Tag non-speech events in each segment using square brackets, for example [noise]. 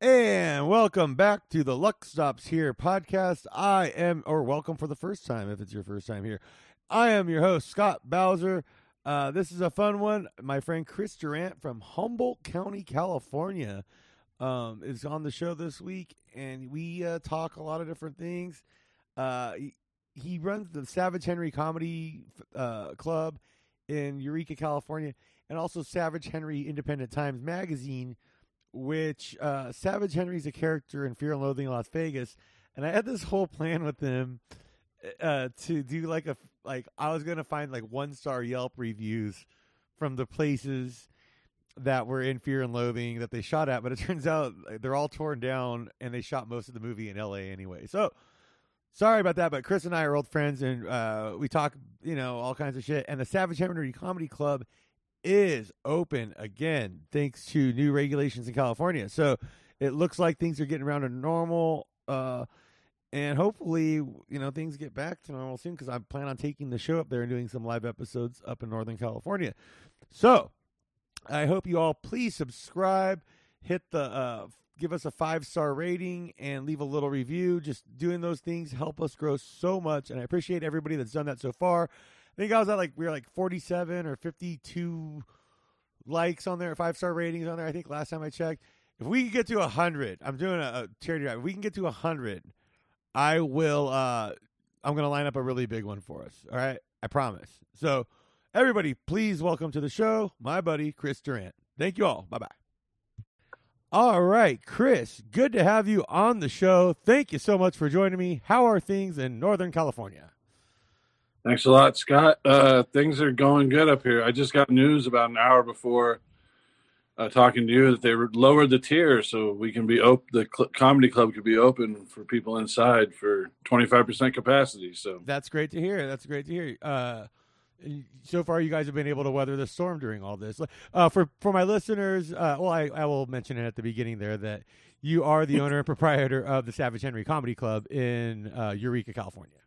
And welcome back to the Luck Stops Here podcast. I am, or welcome for the first time if it's your first time here. I am your host, Scott Bowser. Uh, this is a fun one. My friend Chris Durant from Humboldt County, California, um, is on the show this week, and we uh, talk a lot of different things. Uh, he, he runs the Savage Henry Comedy uh, Club in Eureka, California, and also Savage Henry Independent Times Magazine which uh, Savage Henry's a character in Fear and Loathing in Las Vegas, and I had this whole plan with him uh, to do like a like I was gonna find like one star Yelp reviews from the places that were in Fear and Loathing that they shot at, but it [laughs] turns out they're all torn down and they shot most of the movie in L.A. anyway. So sorry about that, but Chris and I are old friends and uh, we talk, you know, all kinds of shit. And the Savage Henry Comedy Club is open again thanks to new regulations in California. So it looks like things are getting around to normal. Uh, and hopefully, you know, things get back to normal soon because I plan on taking the show up there and doing some live episodes up in Northern California. So I hope you all please subscribe, hit the, uh, give us a five star rating, and leave a little review. Just doing those things help us grow so much. And I appreciate everybody that's done that so far. I think I was at like we were like 47 or 52 likes on there, five star ratings on there. I think last time I checked. If we can get to hundred, I'm doing a, a charity drive. If we can get to hundred, I will. uh I'm to line up a really big one for us. All right, I promise. So, everybody, please welcome to the show my buddy Chris Durant. Thank you all. Bye bye. All right, Chris, good to have you on the show. Thank you so much for joining me. How are things in Northern California? Thanks a lot, Scott. Uh, things are going good up here. I just got news about an hour before uh, talking to you that they lowered the tier so we can be open. The cl- comedy club could be open for people inside for twenty five percent capacity. So that's great to hear. That's great to hear. Uh, so far, you guys have been able to weather the storm during all this. Uh, for for my listeners, uh, well, I, I will mention it at the beginning there that you are the owner and proprietor of the Savage Henry Comedy Club in uh, Eureka, California.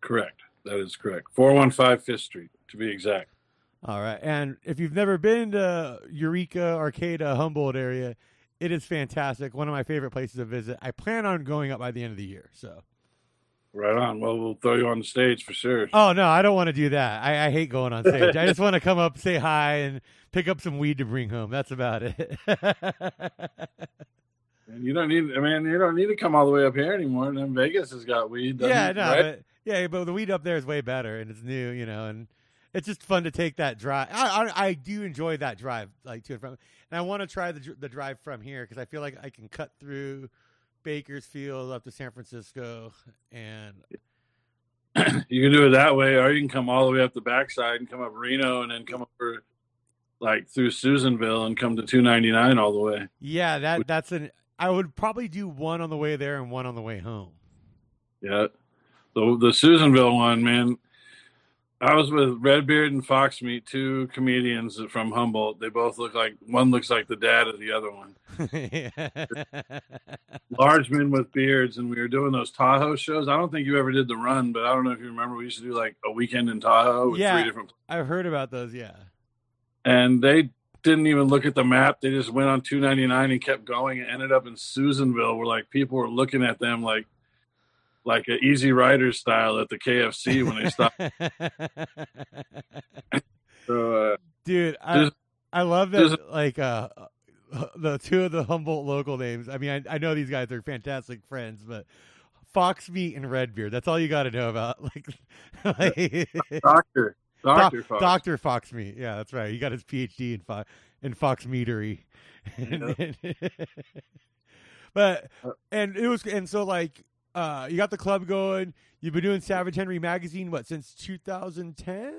Correct. That is correct. 415 Fifth Street, to be exact. All right. And if you've never been to Eureka, Arcata, Humboldt area, it is fantastic. One of my favorite places to visit. I plan on going up by the end of the year. So. Right on. Well, we'll throw you on the stage for sure. Oh no, I don't want to do that. I, I hate going on stage. I just want to come up, say hi, and pick up some weed to bring home. That's about it. [laughs] and you don't need. I mean, you don't need to come all the way up here anymore. And then Vegas has got weed. Yeah, no, right? Yeah, but the weed up there is way better and it's new, you know, and it's just fun to take that drive. I, I, I do enjoy that drive, like to and from, and I want to try the the drive from here because I feel like I can cut through Bakersfield up to San Francisco, and [clears throat] you can do it that way, or you can come all the way up the backside and come up Reno, and then come over like through Susanville and come to 299 all the way. Yeah, that that's an. I would probably do one on the way there and one on the way home. Yeah, the the Susanville one, man. I was with Redbeard and Foxmeat, two comedians from Humboldt. They both look like one looks like the dad of the other one. [laughs] Large men with beards, and we were doing those Tahoe shows. I don't think you ever did the run, but I don't know if you remember. We used to do like a weekend in Tahoe with yeah, three different. I've heard about those. Yeah, and they didn't even look at the map. They just went on 299 and kept going and ended up in Susanville, where like people were looking at them like like an Easy Rider style at the KFC when they stop. [laughs] so, uh, Dude, I, I love that. Like uh, [laughs] the two of the Humboldt local names. I mean, I, I know these guys are fantastic friends, but Fox Meat and Redbeard. That's all you got to know about. [laughs] Like, like Doctor. Doctor Fox. Doctor Foxmeat. Yeah, that's right. He got his PhD in fo- in Fox Meadery. but uh, and it was and so like uh, you got the club going. You've been doing Savage Henry magazine what since 2010?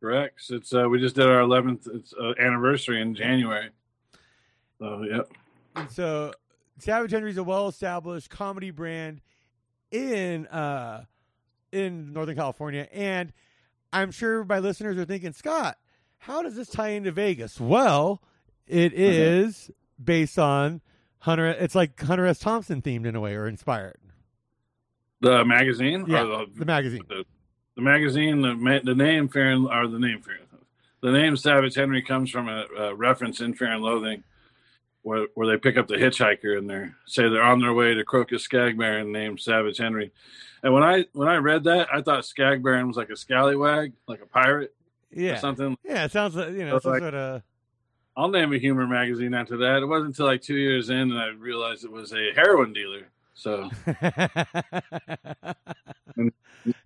Correct. It's uh, we just did our 11th it's, uh, anniversary in January. So yep. And so Savage Henry is a well-established comedy brand in uh in Northern California, and I'm sure my listeners are thinking, Scott, how does this tie into Vegas? Well, it is mm-hmm. based on Hunter. It's like Hunter S. Thompson themed in a way, or inspired. The magazine? Yeah, the, the, magazine. The, the, magazine, the, the name Fear and, or the name Fear, the name Savage Henry comes from a, a reference in Fear and Loathing. where where they pick up the hitchhiker and they say they're on their way to Crocus Skagbaron named Savage Henry. And when I when I read that, I thought Skagbaron was like a scallywag, like a pirate Yeah. or something. Yeah, it sounds like you know So, some like- sort of. I'll name a humor magazine after that. It wasn't until like two years in and I realized it was a heroin dealer. So [laughs]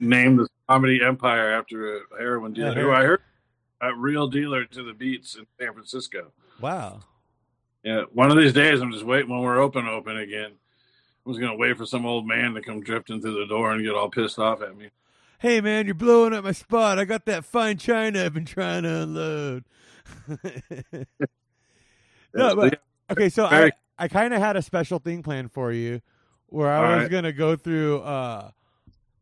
named the comedy empire after a heroin dealer who I heard a real dealer to the beats in San Francisco. wow. Yeah, one of these days I'm just waiting when we're open open again. I was gonna wait for some old man to come drifting through the door and get all pissed off at me. Hey man, you're blowing up my spot. I got that fine china I've been trying to unload. [laughs] [laughs] no, but okay, so I, I kind of had a special thing planned for you where I All was right. gonna go through uh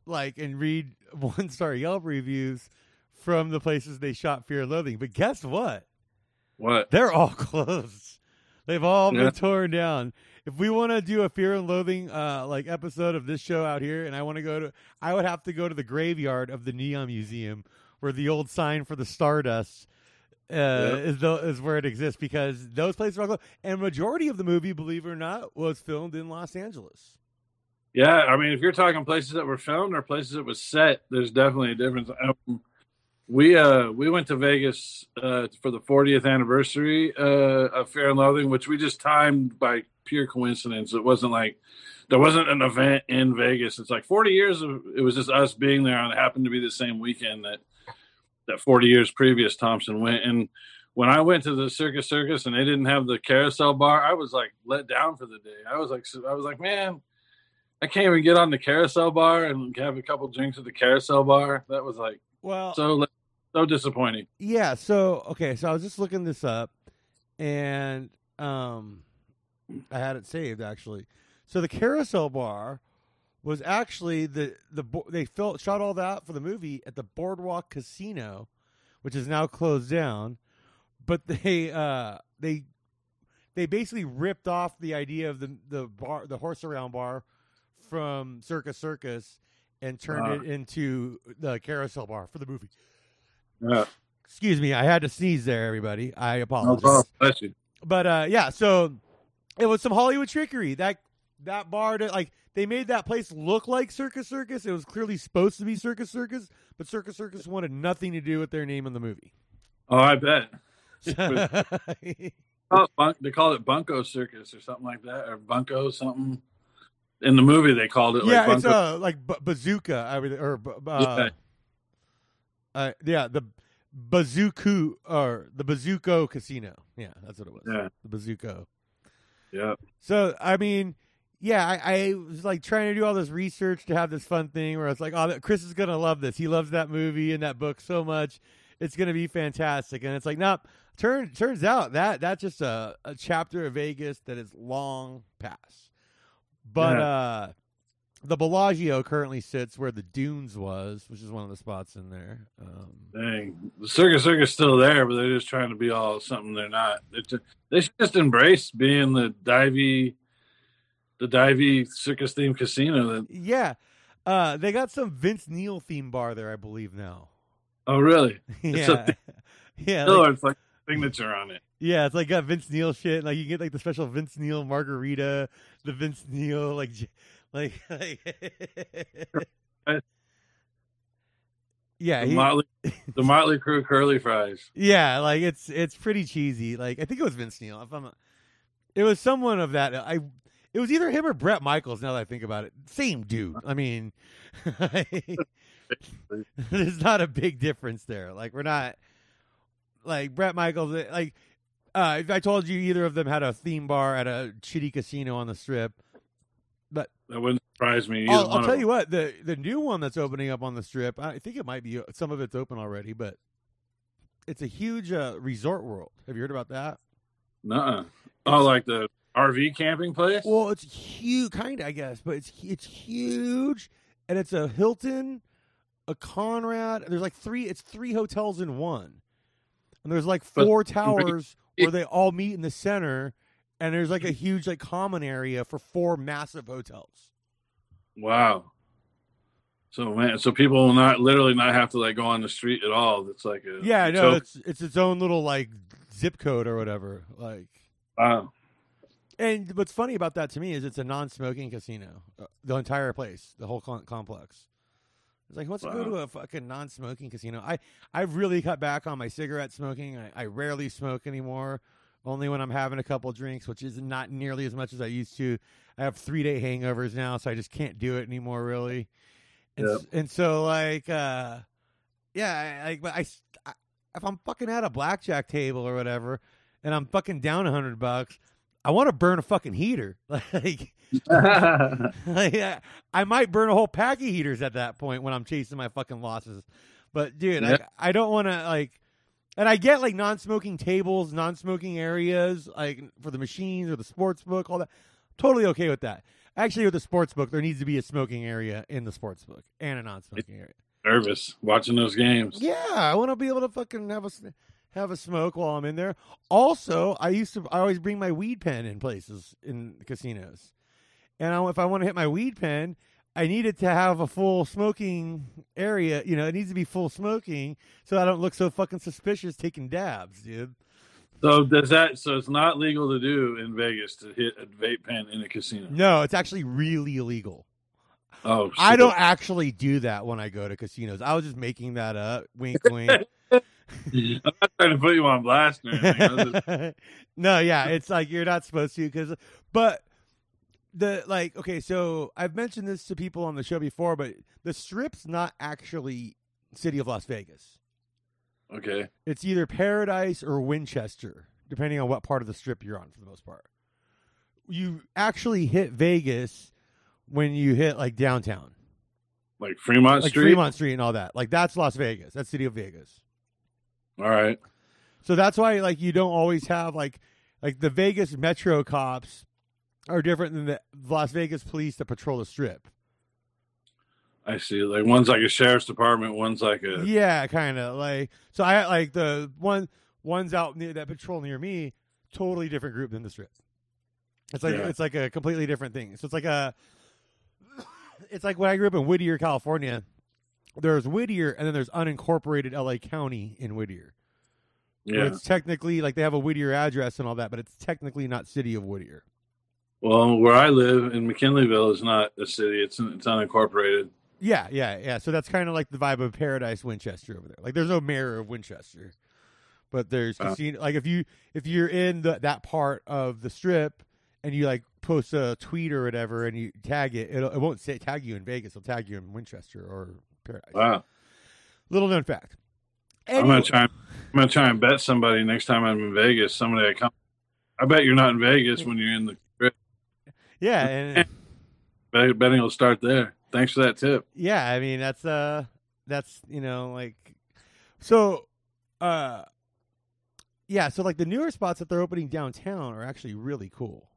like and read [laughs] one star Yelp reviews from the places they shot Fear and Loathing. But guess what? what? They're all [laughs] closed. They've all Yeah. been torn down. If we want to do a Fear and Loathing uh, like episode of this show out here, and I want to go to, I would have to go to the graveyard of the Neon Museum, where the old sign for the Stardust uh, is the, is where it exists because those places are all closed. And majority of the movie, believe it or not, was filmed in Los Angeles. Yeah, I mean, if you're talking places that were filmed or places that was set, there's definitely a difference. Um, we uh we went to Vegas uh, for the 40th anniversary uh, of Fear and Loathing, which we just timed by pure coincidence. It wasn't like there wasn't an event in Vegas. It's like 40 years of it was just us being there, and it happened to be the same weekend that that 40 years previous Thompson went. And when I went to the Circus Circus and they didn't have the carousel bar, I was like let down for the day. I was like I was like man. I can't even get on the carousel bar and have a couple drinks at the carousel bar. That was like Well, so so disappointing. Yeah, so okay, so I was just looking this up and um I had it saved actually. So the carousel bar was actually the the they fil- shot all that for the movie at the Boardwalk Casino, which is now closed down, but [laughs] they uh they they basically ripped off the idea of the the bar the horse around bar from Circus Circus and turned Ah. it into the carousel bar for the movie. Yeah, Excuse me, I had to sneeze there, everybody. I no apologize. problem. Bless you. but uh, yeah, so it was some Hollywood trickery. That that bar, to, like they made that place look like Circus Circus. It was clearly supposed to be Circus Circus, but Circus Circus wanted nothing to do with their name in the movie. Oh, I bet. [laughs] Oh, bunk, they call it Bunko Circus or something like that, or Bunko something. In the movie, they called it like yeah, it's Bunko. uh, like b- bazooka, or uh, Yeah. uh, yeah, the bazooka or the bazooko casino. Yeah, that's what it was. Yeah. the bazooko. yeah, So I mean, yeah, I, I was like trying to do all this research to have this fun thing where it's like, oh, Chris is gonna love this. He loves that movie and that book so much. It's gonna be fantastic. And it's like, nope. Turn turns out that that's just a, a chapter of Vegas that is long past. But Yeah. uh the Bellagio currently sits where the Dunes was, which is one of the spots in there. Um, dang. The Circus Circus still there, but they're just trying to be all something they're not. They just, they should just embrace being the divey, the divey circus themed casino. That, yeah, uh, they got some Vince Neil theme bar there, I believe now. oh, really? [laughs] It's a yeah, [laughs] yeah, No, like- it's like signature on it. Yeah, it's like got Vince Neil shit. Like you get like the special Vince Neil margarita, the Vince Neil like, like, [laughs] like yeah, The he- Motley, the Mötley Crüe curly fries. yeah, like it's it's pretty cheesy. Like I think it was Vince Neil. If I'm, it was someone of that. I, it was either him or Bret Michaels. Now that I think about it, same dude. I mean, [laughs] there's not a big difference there. Like we're not like Bret Michaels. Like uh, if I told you either of them had a theme bar at a shitty casino on the strip, but That wouldn't surprise me. I'll, I'll tell you what the the new one that's opening up on the strip. I think it might be some of it's open already, but it's a huge uh, resort world. Have you heard about that? Nuh-uh. Oh, like the RV camping place? Well, it's huge, kind of, I guess, but it's it's huge, and it's a Hilton, a Conrad. There's like three. It's three hotels in one, and there's like But- four towers where they all meet in the center, and there's like a huge like common area for four massive hotels. Wow. So man, so people will not literally not have to like go on the street at all. It's like a Yeah, no, so- it's it's its own little like zip code or whatever. Like, wow. And what's funny about that to me is it's a non-smoking casino. Uh, the entire place, the whole con- complex. It's like, let's go Wow. to a fucking non-smoking casino. I I've really cut back on my cigarette smoking. I, I rarely smoke anymore. Only when I'm having a couple drinks, which is not nearly as much as I used to. I have three day hangovers now, so I just can't do it anymore, really. And, Yep. and so, like, uh, yeah, I, like, but I, I- if I'm fucking at a blackjack table or whatever, and I'm fucking down a hundred bucks, I want to burn a fucking heater. [laughs] Like, [laughs] [laughs] like, I, I might burn a whole pack of heaters at that point when I'm chasing my fucking losses. But dude, Yeah. like, I don't want to like, and I get like non-smoking tables, non-smoking areas, like for the machines or the sports book, all that. Totally okay with that. Actually, with the sports book, there needs to be a smoking area in the sports book and a non-smoking area. Nervous watching those games. Yeah, I want to be able to fucking have a have a smoke while I'm in there. Also, I used to I always bring my weed pen in places in casinos, and I, if I want to hit my weed pen, I need it to have a full smoking area. You know, it needs to be full smoking so I don't look so fucking suspicious taking dabs, dude. So does that? So it's not legal to do in Vegas to hit a vape pen in a casino. No, it's actually really illegal. Oh, I don't actually do that when I go to casinos. I was just making that up. Wink, wink. [laughs] I'm not trying to put you on blast or anything. Just- [laughs] no, yeah, it's like you're not supposed to because, but the like, okay, so I've mentioned this to people on the show before, but the strip's not actually city of Las Vegas. okay. It's either Paradise or Winchester, depending on what part of the strip you're on for the most part. You actually hit Vegas when you hit like downtown, Like Fremont like Street. Fremont Street and all that. Like that's Las Vegas. That's city of Vegas. All right. So that's why like you don't always have like like the Vegas Metro cops are different than the Las Vegas police that patrol the strip. I see. Like one's like a sheriff's department, one's like a Yeah, kind of like so I like the one one's out near that patrol near me, totally different group than the strip. It's like Yeah. it's like a completely different thing. So it's like a [coughs] it's like when I grew up in Whittier, California. There's Whittier and then there's unincorporated LA County in Whittier. yeah. It's technically like they have a Whittier address and all that, but it's technically not city of Whittier. Well, where I live in McKinleyville is not a city; it's it's unincorporated. Yeah, yeah, yeah. So that's kind of like the vibe of Paradise Winchester over there. Like there's no mayor of Winchester, but there's Uh. casino. Like if you if you're in the, that part of the strip and you like post a tweet or whatever and you tag it, it'll, it won't say tag you in Vegas. It'll tag you in Winchester or Paradise. Wow. Little known fact. I'm gonna Anyway- try. I'm gonna try and bet somebody next time I'm in Vegas. Somebody I come. I bet you're not in Vegas when you're in the. Yeah, and [laughs] Betting will start there. Thanks for that tip. yeah, I mean that's uh that's you know like so uh yeah, so like the newer spots that they're opening downtown are actually really cool.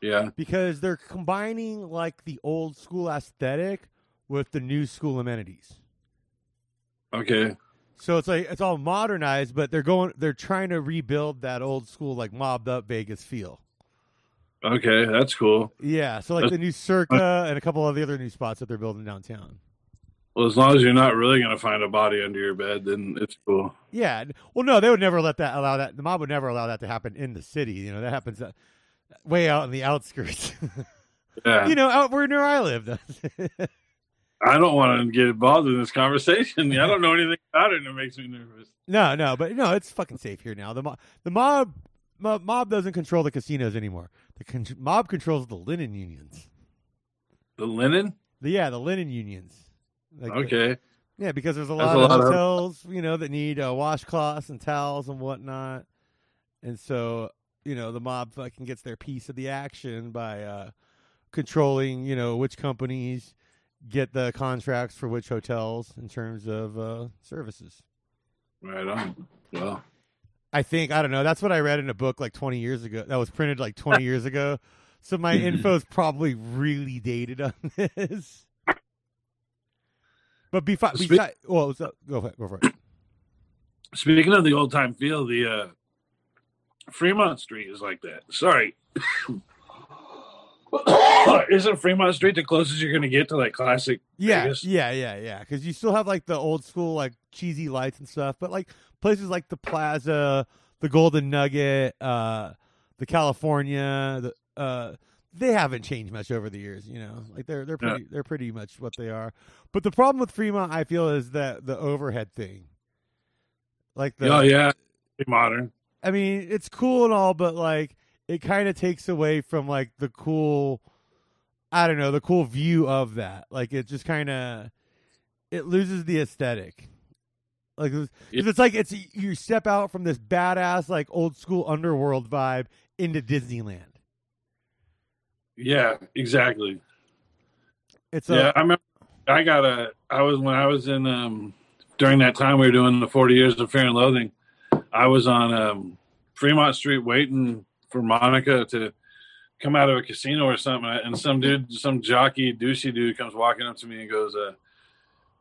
Yeah. because they're combining like the old school aesthetic with the new school amenities. Okay. So it's like it's all modernized, but they're going they're trying to rebuild that old school like mobbed up Vegas feel. Okay. That's cool. Yeah, so like the new Circa and a couple of the other new spots that they're building downtown. Well, as long as you're not really gonna find a body under your bed, then it's cool. Yeah, well, no, they would never let that allow that. The mob would never allow that to happen in the city. You know, that happens uh, way out in the outskirts. [laughs] Yeah. you know, out where near I live. [laughs] I don't want to get involved in this conversation. [laughs] I don't know anything about it, and it makes me nervous. No, no, but no, it's fucking safe here now. The mob, the mob, mob, mob doesn't control the casinos anymore. The con- mob controls the linen unions. The linen. The, yeah, the linen unions. Like the- Okay. yeah, because there's a That's lot, a of lot of- hotels, you know, that need uh, washcloths and towels and whatnot, and so you know the mob fucking gets their piece of the action by uh, controlling, you know, which companies get the contracts for which hotels in terms of uh, services. Right on. Well, I think I don't know. That's what I read in a book like 20 years ago. That was printed like 20 years ago. So my [laughs] info is probably really dated on [laughs] this. But before, Spe- besides, well, so, go for it. Go for it. speaking of the old time feel, the uh, Fremont Street is like that. Sorry. [laughs] [coughs] Isn't Fremont Street the closest you're going to get to like classic? Yeah, Vegas? yeah, yeah, yeah. Because you still have like the old school like cheesy lights and stuff, but like places like the Plaza, the Golden Nugget, uh, the California, the uh, they haven't changed much over the years. You know, like they're they're Yeah. pretty they're pretty much what they are. But the problem with Fremont, I feel, is that the overhead thing. Like the oh yeah, modern. I mean, it's cool and all, but like it kind of takes away from like the cool I don't know, the cool view of that. Like it just kind of it loses the aesthetic. Like 'cause Yeah. it's like it's you step out from this badass like old school underworld vibe into Disneyland. Yeah, exactly. It's a yeah, I remember. I got a. I was when I was in um during that time we were doing the 40 years of Fear and Loathing. I was on um Fremont Street waiting for Monica to come out of a casino or something, and some dude, some jockey, douchey dude, comes walking up to me and goes, uh,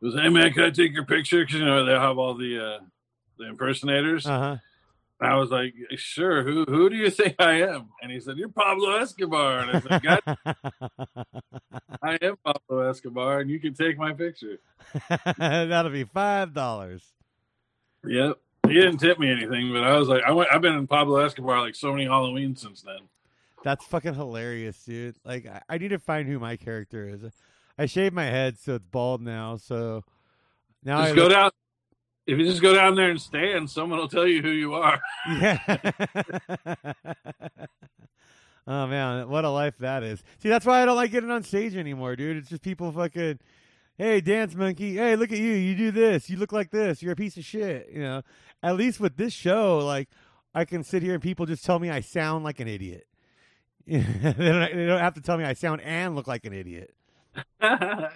"Goes, hey man, can I take your picture?" Because you know they have all the uh, the impersonators. uh-huh. And I was like, "Sure, who who do you think I am?" And he said, "You're Pablo Escobar." And I said, "God, [laughs] I am Pablo Escobar, and you can take my picture." [laughs] That'll be five dollars. Yep. He didn't tip me anything, but I was like, I went, I've been in Pablo Escobar like so many Halloween since then. That's fucking hilarious, dude. Like I, I need to find who my character is. I shaved my head so it's bald now, so now Just I go look- down. If you just go down there and stand, someone will tell you who you are. [laughs] Yeah. [laughs] oh man, what a life that is. See, that's why I don't like getting on stage anymore, dude. It's just people fucking Hey, dance monkey. Hey, look at you. You do this. You look like this. You're a piece of shit. You know. At least with this show, like I can sit here and people just tell me I sound like an idiot. [laughs] they, don't, they don't have to tell me I sound and look like an idiot. [laughs] yeah.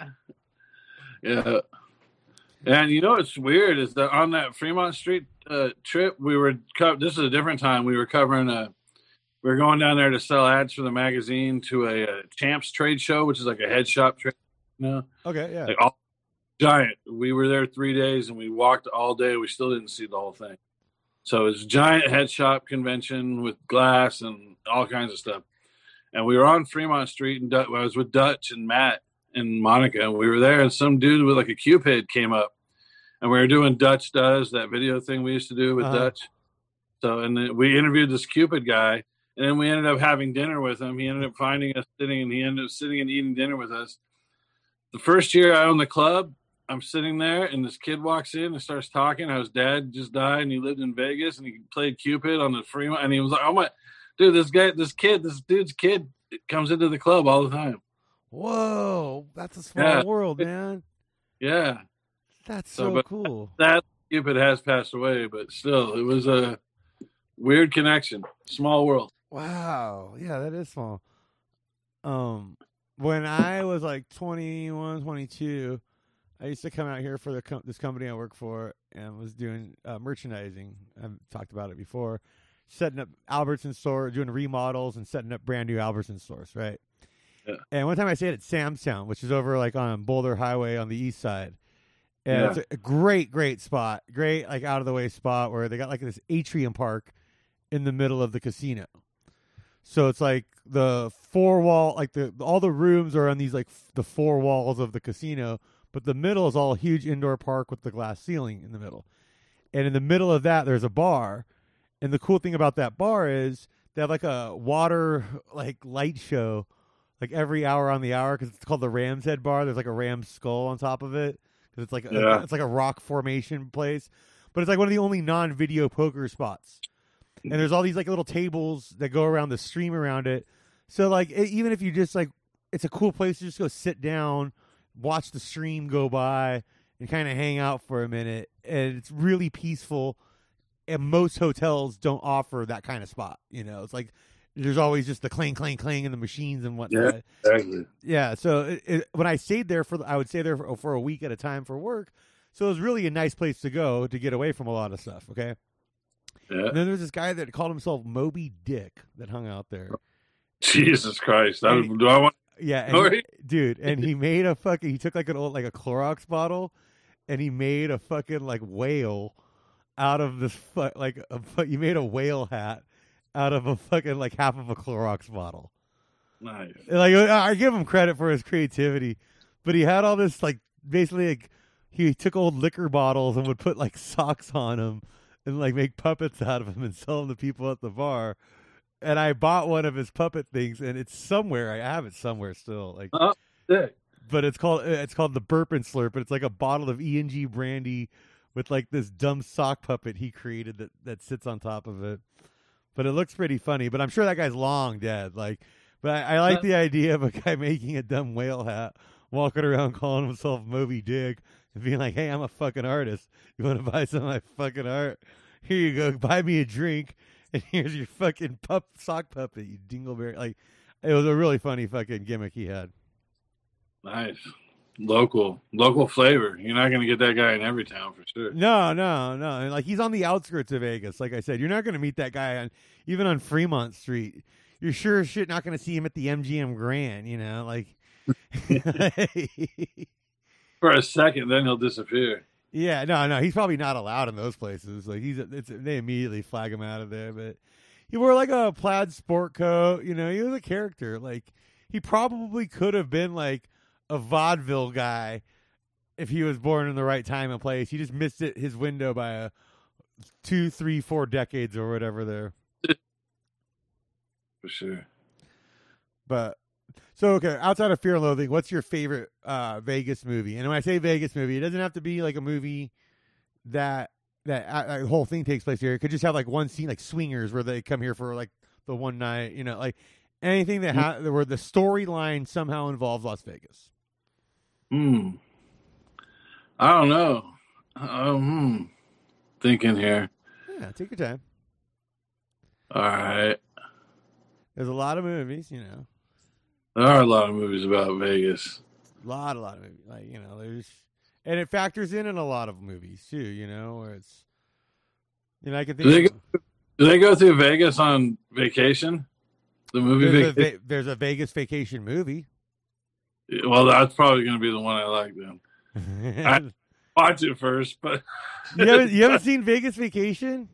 And you know what's weird is that on that Fremont Street uh, trip, we were co- this is a different time. We were covering a. We were going down there to sell ads for the magazine to a, uh Champs trade show, which is like a head shop trade. Know, Okay, yeah. like all giant. We were there three days and we walked all day. We still didn't see the whole thing. So it's a giant head shop convention with glass and all kinds of stuff. And we were on Fremont Street and I was with Dutch and Matt and Monica. And we were there and some dude with like a Cupid came up and we were doing Dutch does that video thing we used to do with Uh-huh. Dutch. So, and we interviewed this Cupid guy and then we ended up having dinner with him. He ended up finding us sitting and he ended up sitting and eating dinner with us. The first year I owned the club, I'm sitting there and this kid walks in and starts talking. How his dad just died and he lived in Vegas and he played Cupid on the Fremont. And he was like, Oh my, dude, this guy, this kid, this dude's kid comes into the club all the time. Whoa, that's a small Yeah. world, man. Yeah. That's So, so cool. That Cupid has passed away, but still, it was a weird connection. Small world. Wow. Yeah, that is small. Um, when I was like 21, 22, I used to come out here for the com- this company I work for and was doing uh, merchandising. I've talked about it before. Setting up Albertson store, doing remodels and setting up brand new Albertson stores, right? Yeah. And one time I stayed at Sam's Town, which is over like on Boulder Highway on the east side. And Yeah. it's a, a great, great spot. Great, like out of the way spot where they got like this atrium park in the middle of the casino. So it's like the four wall, like the all the rooms are on these like f- the four walls of the casino, but the middle is all a huge indoor park with the glass ceiling in the middle. And in the middle of that, there's a bar. And the cool thing about that bar is they have like a water like light show, like every hour on the hour because it's called the Ram's Head Bar. There's like a ram's skull on top of it because it's like a, it's like a rock formation place, but it's like one of the only non-video poker spots and there's all these like little tables that go around the stream around it. So like e- even if you just like, it's a cool place to just go sit down, watch the stream go by, and kind of hang out for a minute, and it's really peaceful. And most hotels don't offer that kind of spot. You know, it's like there's always just the clang, clang, clang in the machines and whatnot. Yeah, Exactly. Yeah. So it, it, when I stayed there for, I would stay there for, for a week at a time for work. So it was really a nice place to go to get away from a lot of stuff. Okay. Yeah. And then there was this guy that called himself Moby Dick that hung out there. Jesus Christ. I, do I want Yeah, and he- dude, and he [laughs] made a fucking. He took like an old like a Clorox bottle, and he made a fucking like whale out of this fu- like a, he made a whale hat out of a fucking like half of a Clorox bottle. nice. And, like I I give him credit for his creativity, but he had all this like basically like he took old liquor bottles and would put like socks on them and like make puppets [laughs] out of them and sell them to people at the bar. and I bought one of his puppet things, and it's somewhere. I have it somewhere still. Like, Oh, sick. but it's called uh, it's called the Burp and Slurp, and it's like a bottle of E and G brandy with like this dumb sock puppet he created that that sits on top of it. But it looks pretty funny. But I'm sure that guy's long dead. Like, but I, I like the idea of a guy [laughs] making a dumb whale hat, walking around calling himself Moby Dick, and [laughs] being like, "Hey, I'm a fucking artist. You want to buy some of my fucking art? Here you go. Buy me a drink, and [laughs] here's your fucking pup sock puppet, you dingleberry." Like, it was a really funny fucking gimmick he had. Nice. Local, local flavor. You're not going to get that guy in every town for sure. No, no, no. And, Like he's on the outskirts of Vegas. Like I said, you're not going to meet that guy on even on Fremont Street. You're sure as shit not going to see him at the MGM Grand. You know, like. [laughs] For a second, then he'll disappear. yeah, no, no. He's probably not allowed in those places. Like he's, it's, they immediately flag him out of there. But he wore like a plaid sport coat. You know, he was a character. Like he probably could have been like a vaudeville guy if he was born in the right time and place. He just missed it his window by a two, three, four decades or whatever there. [laughs] For sure. But so okay, outside of Fear and Loathing, what's your favorite uh, Vegas movie? And when I say Vegas movie, it doesn't have to be like a movie that that uh, the whole thing takes place here. It could just have like one scene, like Swingers, where they come here for like the one night. You know, like anything that ha- where the storyline somehow involves Las Vegas. Hmm. I don't know. Um, hmm. Thinking here. Yeah, take your time. All right. There's a lot of movies, you know, There are a lot of movies about Vegas. a lot, a lot of movies. Like you know, there's and it factors in in a lot of movies too. You know, where it's you know I can think. Do they of- Do they go through Vegas on vacation? The movie there's, a, there's a Vegas vacation movie. Well, that's probably going to be the one I like then. [laughs] you Watch it first, but haven't you haven't [laughs] seen Vegas Vacation,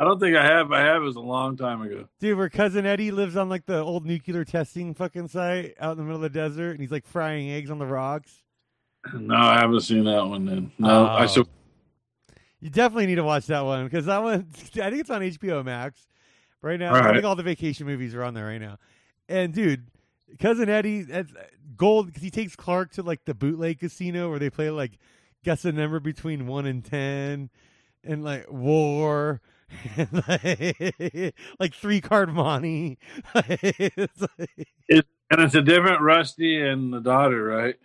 I don't think I have. I have. It was a long time ago. dude? Where cousin Eddie lives on like the old nuclear testing fucking site out in the middle of the desert, and he's like frying eggs on the rocks. [clears throat] No, I haven't seen that one then. No, oh. I Oh. should. You definitely need to watch that one because that one, [laughs] I think it's on HBO Max right now. All I right. think all the vacation movies are on there right now. And dude, cousin Eddie, that's gold because he takes Clark to like the bootleg casino where they play like guess a number between one and ten, and like war. [laughs] like, three card money. [laughs] It's like- And it's a different Rusty and the daughter, right?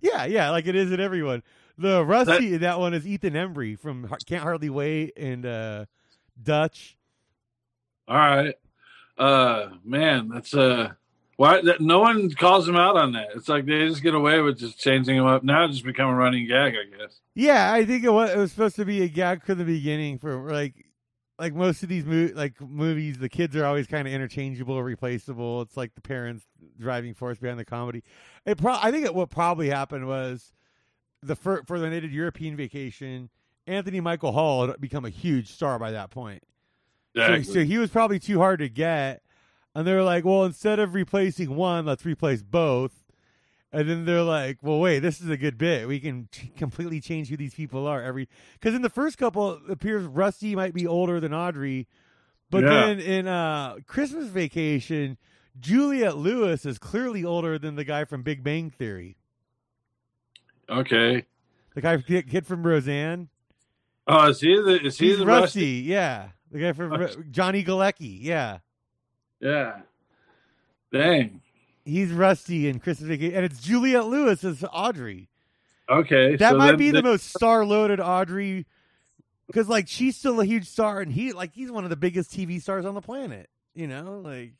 yeah, yeah, like it is in everyone. The Rusty in that one is Ethan Embry from Can't Hardly Wait and uh, Dutch. All right. Uh, man, that's uh, why that no one calls him out on that. It's like they just get away with just changing him up. Now it's just become a running gag, I guess. Yeah, I think it was, it was supposed to be a gag from the beginning for like like most of these mo- like movies. The kids are always kind of interchangeable, or replaceable. It's like the parents driving force behind the comedy. It pro- I think it, what probably happened was the fir- for the native European vacation. Anthony Michael Hall had become a huge star by that point. So, so he was probably too hard to get. And they were like, well, instead of replacing one, let's replace both. And then they're like, well, wait, this is a good bit. We can ch- completely change who these people are every. Because in the first couple, it appears Rusty might be older than Audrey. But Yeah. then in uh, Christmas Vacation, Juliette Lewis is clearly older than the guy from Big Bang Theory. okay. The guy kid from Roseanne. Oh, is he the? Is he He's the Rusty, Rusty? yeah. The guy from Ro- Johnny Galecki, yeah. Yeah. Dang. He's Rusty in Christmas Vacation, and it's Juliette Lewis as Audrey. Okay. That so might then be the the- most star-loaded Audrey, because like she's still a huge star, and he like he's one of the biggest TV stars on the planet. You know, like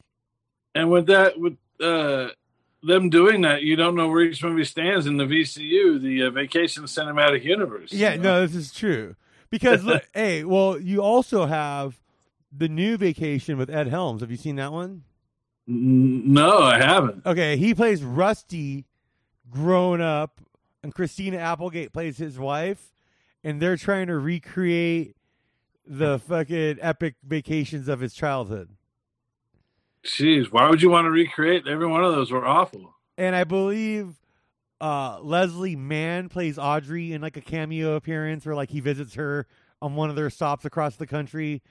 And with that, with uh, them doing that, you don't know where each movie stands in the VCU, the uh, Vacation Cinematic Universe. yeah, you know? no, this is true. Because look, [laughs] hey, well, you also have the new Vacation with Ed Helms. Have you seen that one? No, I haven't. Okay, he plays Rusty grown up, and Christina Applegate plays his wife, and they're trying to recreate the fucking epic vacations of his childhood. Jeez, why would you want to recreate? Every one of those were awful. And I believe uh, Leslie Mann plays Audrey in like a cameo appearance where like he visits her on one of their stops across the country,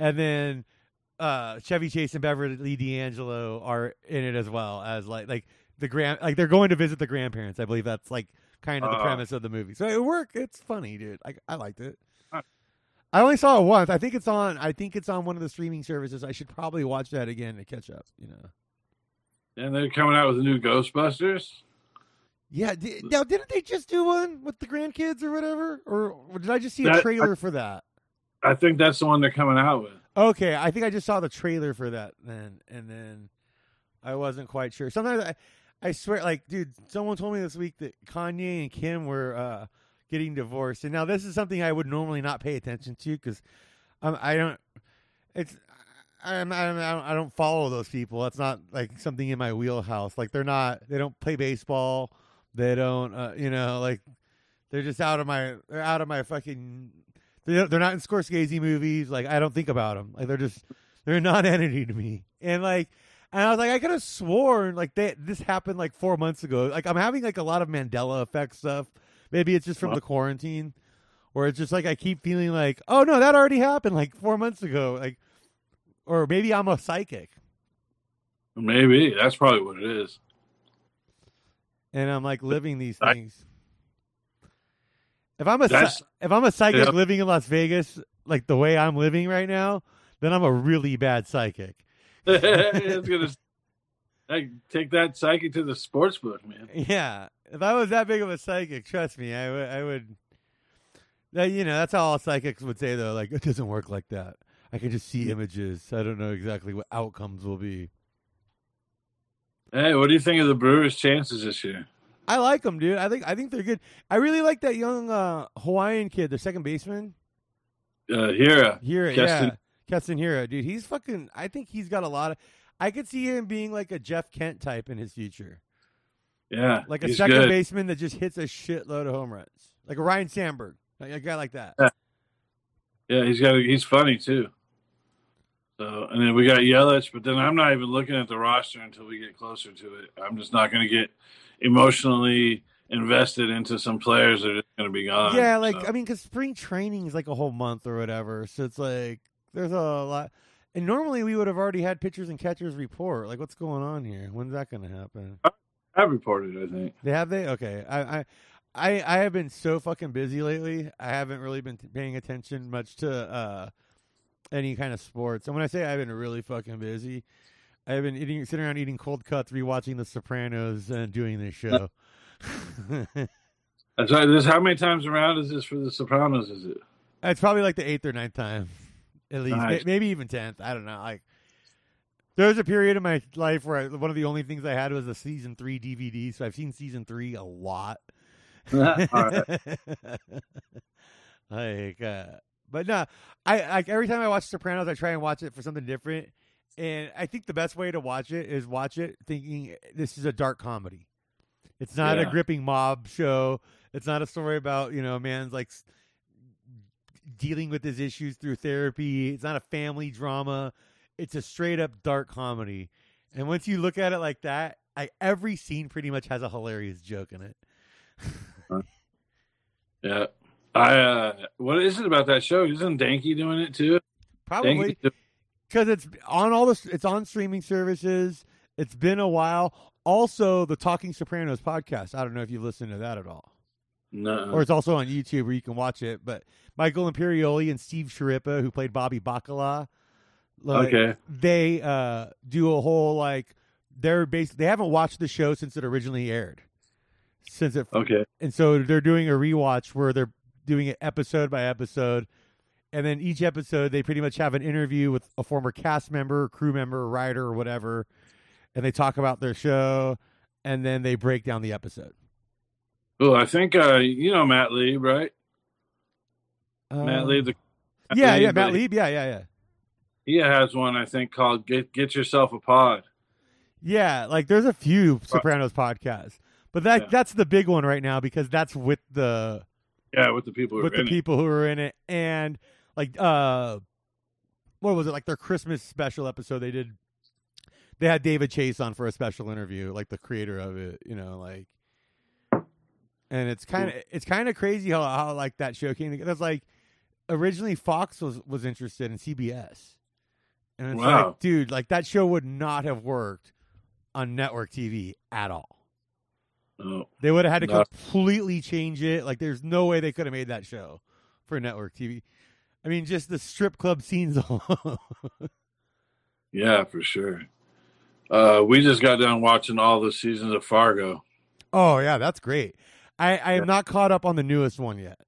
and then uh, Chevy Chase and Beverly D'Angelo are in it as well as like like the grand like they're going to visit the grandparents. I believe that's like kind of the Uh. premise of the movie. So it worked. It's funny, dude. I I liked it. Huh. I only saw it once. I think it's on. I think it's on one of the streaming services. I should probably watch that again to catch up. You know. And they're coming out with a new Ghostbusters. Yeah. Di- now, didn't they just do one with the grandkids or whatever? Or did I just see a That- trailer for that? I think that's the one they're coming out with. Okay, I think I just saw the trailer for that then, and then I wasn't quite sure. Sometimes I, I swear, like, dude, someone told me this week that Kanye and Kim were uh, getting divorced, and now this is something I would normally not pay attention to because um, I don't. It's I'm, I'm, I don't I don't follow those people. That's not like something in my wheelhouse. Like they're not. They don't play baseball. They don't. Uh, you know, like they're just out of my. They're out of my fucking. They're, they're not in Scorsese movies. Like I don't think about them. Like they're just they're a non-entity to me. And like, and I was like, I could have sworn like they, this happened like four months ago. Like I'm having like a lot of Mandela effect stuff. Maybe it's just from Wow. the quarantine, or it's just like I keep feeling like, oh no, that already happened like four months ago. Like, or maybe I'm a psychic, Maybe that's probably what it is. and I'm like living these I- things. If I'm a That's- if I'm a psychic Yeah. living in Las Vegas, like the way I'm living right now, then I'm a really bad psychic. [laughs] it's gonna like, take that psychic to the sports book, man. Yeah, if I was that big of a psychic, trust me, I would. I would. That you know, that's how all psychics would say though. Like it doesn't work like that. I can just see mm. images. I don't know exactly what outcomes will be. Hey, what do you think of the Brewers' chances this year? I like them, dude. I think I think they're good. I really like that young uh, Hawaiian kid, the second baseman. Uh, Hiura, Hiura, yeah, Keston. Keston Hiura, dude. He's fucking. I think he's got a lot of. I could see him being like a Jeff Kent type in his future, yeah, like a second good. baseman that just hits a shitload of home runs, like a Ryne Sandberg, like a guy like that. Yeah, he's got. A, He's funny too. So, and then we got Yelich, but then I'm not even looking at the roster until we get closer to it. I'm just not going to get emotionally invested into some players that are just going to be gone. Yeah, like So, I mean, because spring training is like a whole month or whatever, so it's like there's a lot. And normally we would have already had pitchers and catchers report. Like, what's going on here? When's that going to happen? I have reported. I think. They have they okay. I I I, I have been so fucking busy lately. I haven't really been t- paying attention much to uh any kind of sports. And when I say I've been really fucking busy, I've been eating, sitting around eating cold cuts, rewatching The Sopranos, and doing this show. [laughs] That's right. This how many times around is this for the Sopranos? Is it? It's probably like the eighth or ninth time, at least, Nice. maybe even tenth. I don't know. Like, there was a period in my life where I, one of the only things I had was a season three DVD, so I've seen season three a lot. [laughs] Right. [laughs] like, uh, but no, I like every time I watch Sopranos, I try and watch it for something different. And I think the best way to watch it is watch it thinking this is a dark comedy. It's not a gripping mob show. It's not a story about you know a man's like dealing with his issues through therapy. It's not a family drama. It's a straight up dark comedy. And once you look at it like that, I, every scene pretty much has a hilarious joke in it. [laughs] Yeah. I. uh What is it about that show? Isn't Danky doing it too? Probably Danky- because it's on all the it's on streaming services. It's been a while. Also, the Talking Sopranos podcast. I don't know if you've listened to that at all, No. or it's also on YouTube where you can watch it. But Michael Imperioli and Steve Schirripa, who played Bobby Bacala, like, okay. they uh, do a whole like they're based. They haven't watched the show since it originally aired, since it Okay. and so they're doing a rewatch where they're doing it episode by episode. And then each episode, they pretty much have an interview with a former cast member, crew member, writer, or whatever. And they talk about their show. And then they break down the episode. Well, I think uh you know Matt Lee, right? Matt Uh, Lee, the yeah, yeah, Matt Lieb. Yeah, yeah, yeah. He has one I think called "Get Get Yourself a Pod." Yeah, like there's a few Sopranos podcasts. But that Yeah. that's the big one right now because that's with the Yeah, with the people who with are the in it. people who are in it and like uh what was it like their christmas special episode they did they had david chase on for a special interview like the creator of it you know like and it's kind of it's kind of crazy how, how like that show came together it's like originally fox was was interested in cbs And it's Wow. like, dude, like that show would not have worked on network TV at all. Oh, They would have had to No. completely change it. Like, there's no way they could have made that show for network TV. I mean, just the strip club scenes [laughs] yeah, for sure. Uh, we just got done watching all the seasons of Fargo. oh yeah, that's great. I, I am not caught up on the newest one yet.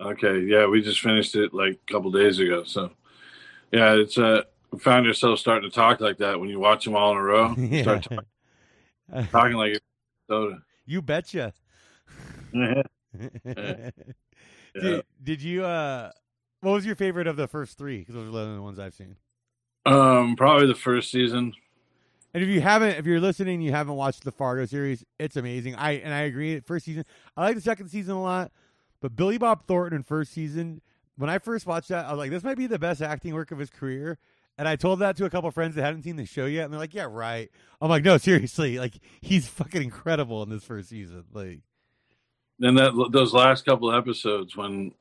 Okay, yeah, we just finished it like a couple days ago. So, yeah, it's uh, found ourselves starting to talk like that when you watch them all in a row. [laughs] Yeah. Start talk- [laughs] talking like soda. you betcha. yeah. did, did you? uh What was your favorite of the first three? Because those are the ones I've seen. Um, probably the first season. And if you haven't, if you're listening, you haven't watched the Fargo series, it's amazing. I and I agree. First season, I like the second season a lot, but Billy Bob Thornton in first season, when I first watched that, I was like, this might be the best acting work of his career. And I told that to a couple friends that hadn't seen the show yet, and they're like, "Yeah, right." I'm like, "No, seriously, like he's fucking incredible in this first season." Like, Then that those last couple episodes when,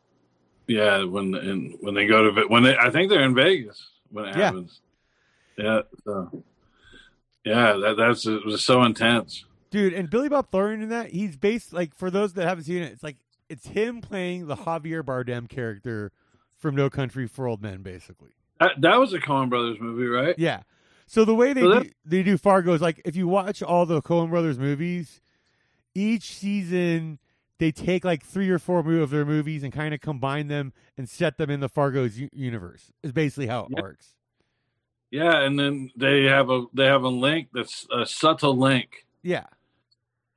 yeah, when and when they go to when they I think they're in Vegas when it Yeah. happens. Yeah. So, yeah, that that's it was so intense. dude, and Billy Bob Thornton in that, he's based like for those that haven't seen it, it's like it's him playing the Javier Bardem character from No Country for Old Men, basically. That, that was a Coen Brothers movie, right? Yeah. So the way they So do, they do Fargo is like if you watch all the Coen Brothers movies, each season they take like three or four of their movies and kind of combine them and set them in the Fargo's u- universe. Is basically how it Yeah. works. Yeah, and then they have a they have a link that's a subtle link Yeah.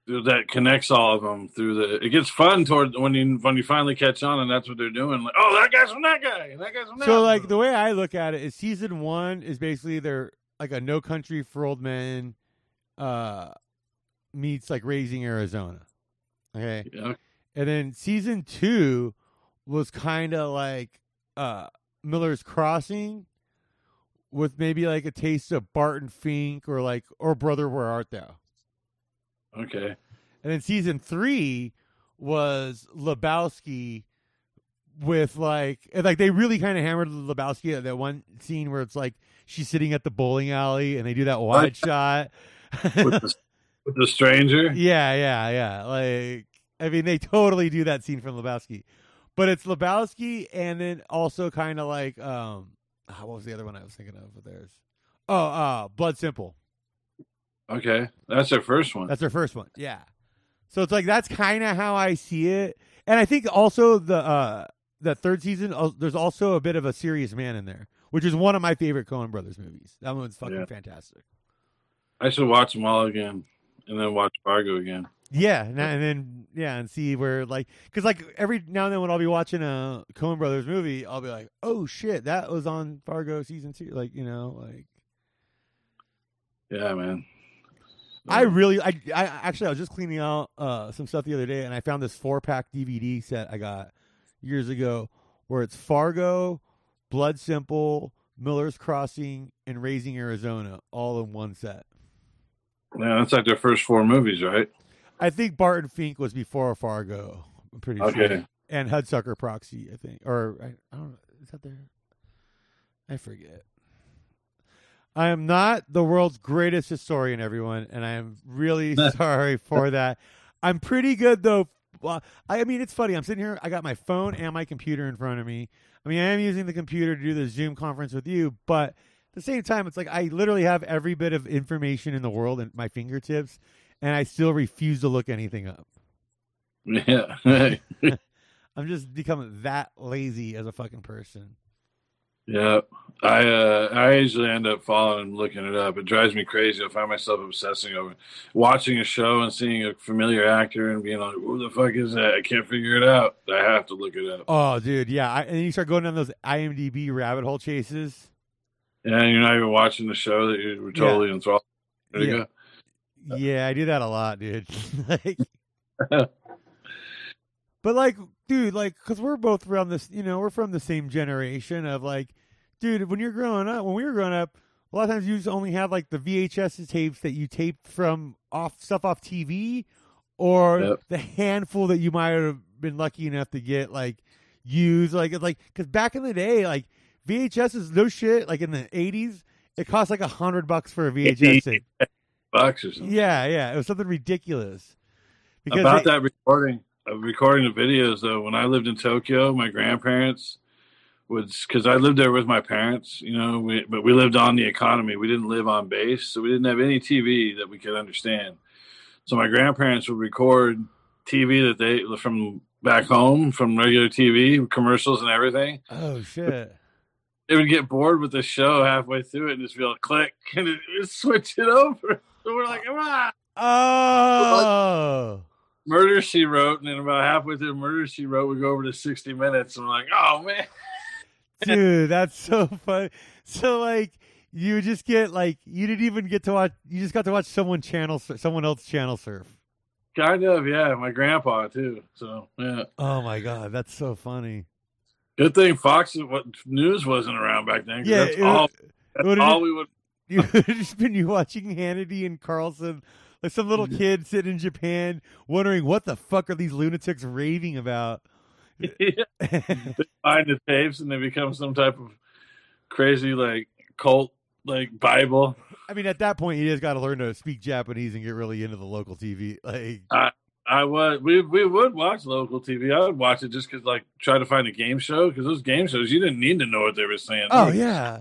that connects all of them through the. It gets fun toward when you when you finally catch on, and that's what they're doing. Like, oh, that guy's from that guy, and that guy's from that. So like the way I look at it is season one is basically they're like a No Country for Old Men uh meets like Raising Arizona. Okay. Yeah, And then season two was kind of like uh, Miller's Crossing, with maybe like a taste of Barton Fink or like or Brother Where Art Thou. okay, And then season three was Lebowski with like like they really kind of hammered Lebowski at that one scene where it's like she's sitting at the bowling alley and they do that wide shot. with, the, with the stranger. Yeah, yeah, yeah. Like, I mean, they totally do that scene from Lebowski, but it's Lebowski, and then also kind of like, um, ah, what was the other one I was thinking of? With theirs, oh, uh, Blood Simple. Okay, that's their first one. That's their first one. Yeah. So it's like that's kind of how I see it, and I think also the uh the third season, uh, there's also a bit of a serious man in there, which is one of my favorite Coen Brothers movies. That one's fucking Yeah. fantastic. I should watch them all again, and then watch Fargo again. Yeah, and, and then yeah, and see where like because like every now and then when I'll be watching a Coen Brothers movie, I'll be like, oh shit, that was on Fargo season two. Like you know, like Yeah, man. I really, I, I actually I was just cleaning out uh some stuff the other day, and I found this four pack DVD set I got years ago where it's Fargo, Blood Simple, Miller's Crossing, and Raising Arizona all in one set. Yeah, that's like their first four movies, right? I think Barton Fink was before Fargo. I'm pretty Okay. sure. And Hudsucker Proxy, I think, or I, I don't know. Is that there? I forget. I am not the world's greatest historian, everyone, and I am really [laughs] sorry for that. I'm pretty good though. Well, I mean, it's funny. I'm sitting here. I got my phone and my computer in front of me. I mean, I am using the computer to do the Zoom conference with you, but at the same time, it's like I literally have every bit of information in the world at my fingertips, and I still refuse to look anything up. [laughs] Yeah. [laughs] [laughs] I'm just becoming that lazy as a fucking person. Yeah, I uh, I usually end up following and looking it up. It drives me crazy. I find myself obsessing over watching a show and seeing a familiar actor and being like, "Who the fuck is that?" I can't figure it out. I have to look it up. Oh, dude, yeah. I, and then you start going down those IMDb rabbit hole chases. And you're not even watching the show that you were totally enthralled. There you Yeah. Yeah, I do that a lot, dude. [laughs] like, [laughs] but like, dude, like, because we're both from this, you know, we're from the same generation of like, dude, when you're growing up, when we were growing up, a lot of times you just only have like the VHS tapes that you taped from off stuff off TV, or Yep. the handful that you might have been lucky enough to get like used, like, like, because back in the day, like VHS is no shit. Like in the eighties, it cost like a hundred bucks for a VHS [laughs] tape. Bucks or something. Yeah, yeah, it was something ridiculous. Because About they- that recording, uh, recording the videos though. When I lived in Tokyo, my grandparents would because I lived there with my parents. You know, we, but we lived on the economy. We didn't live on base, so we didn't have any TV that we could understand. So my grandparents would record TV that they from back home from regular TV commercials and everything. oh shit. They would get bored with the show halfway through it and just be like, click, [laughs] and it, it switch it over. [laughs] So we're like. Oh. Murder She Wrote, and then about halfway through Murder She Wrote, we go over to 60 minutes, and we're like, oh man. [laughs] Dude, that's so funny. So like you just get like you didn't even get to watch you just got to watch someone channel someone else channel surf. Kind of, yeah. My grandpa, too. So, yeah. Oh my god, that's so funny. Good thing Fox what, News wasn't around back then. Yeah, that's it- all, [laughs] that's all we would. [laughs] You would just been you watching Hannity and Carlson, like some little kid sitting in Japan, wondering what the fuck are these lunatics raving about. [laughs] They find the tapes and they become some type of crazy, like, cult, like, Bible. I mean, at that point, you just got to learn to speak Japanese and get really into the local TV. Like, I was we we would watch local TV. I would watch it just because like try to find a game show because those game shows you didn't need to know what they were saying. oh yeah,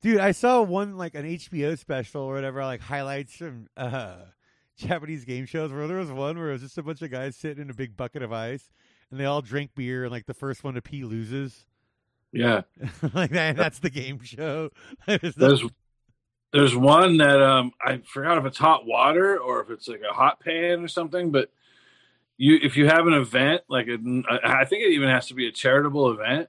dude, I saw one like an HBO special or whatever, like highlights from uh, [laughs] Japanese game shows. Where there was one where it was just a bunch of guys sitting in a big bucket of ice, and they all drink beer, and like the first one to pee loses. yeah. [laughs] like that, that's the game show. [laughs] There's There's one that um I forgot if it's hot water or if it's like a hot pan or something, but you if you have an event like a, I think it even has to be a charitable event.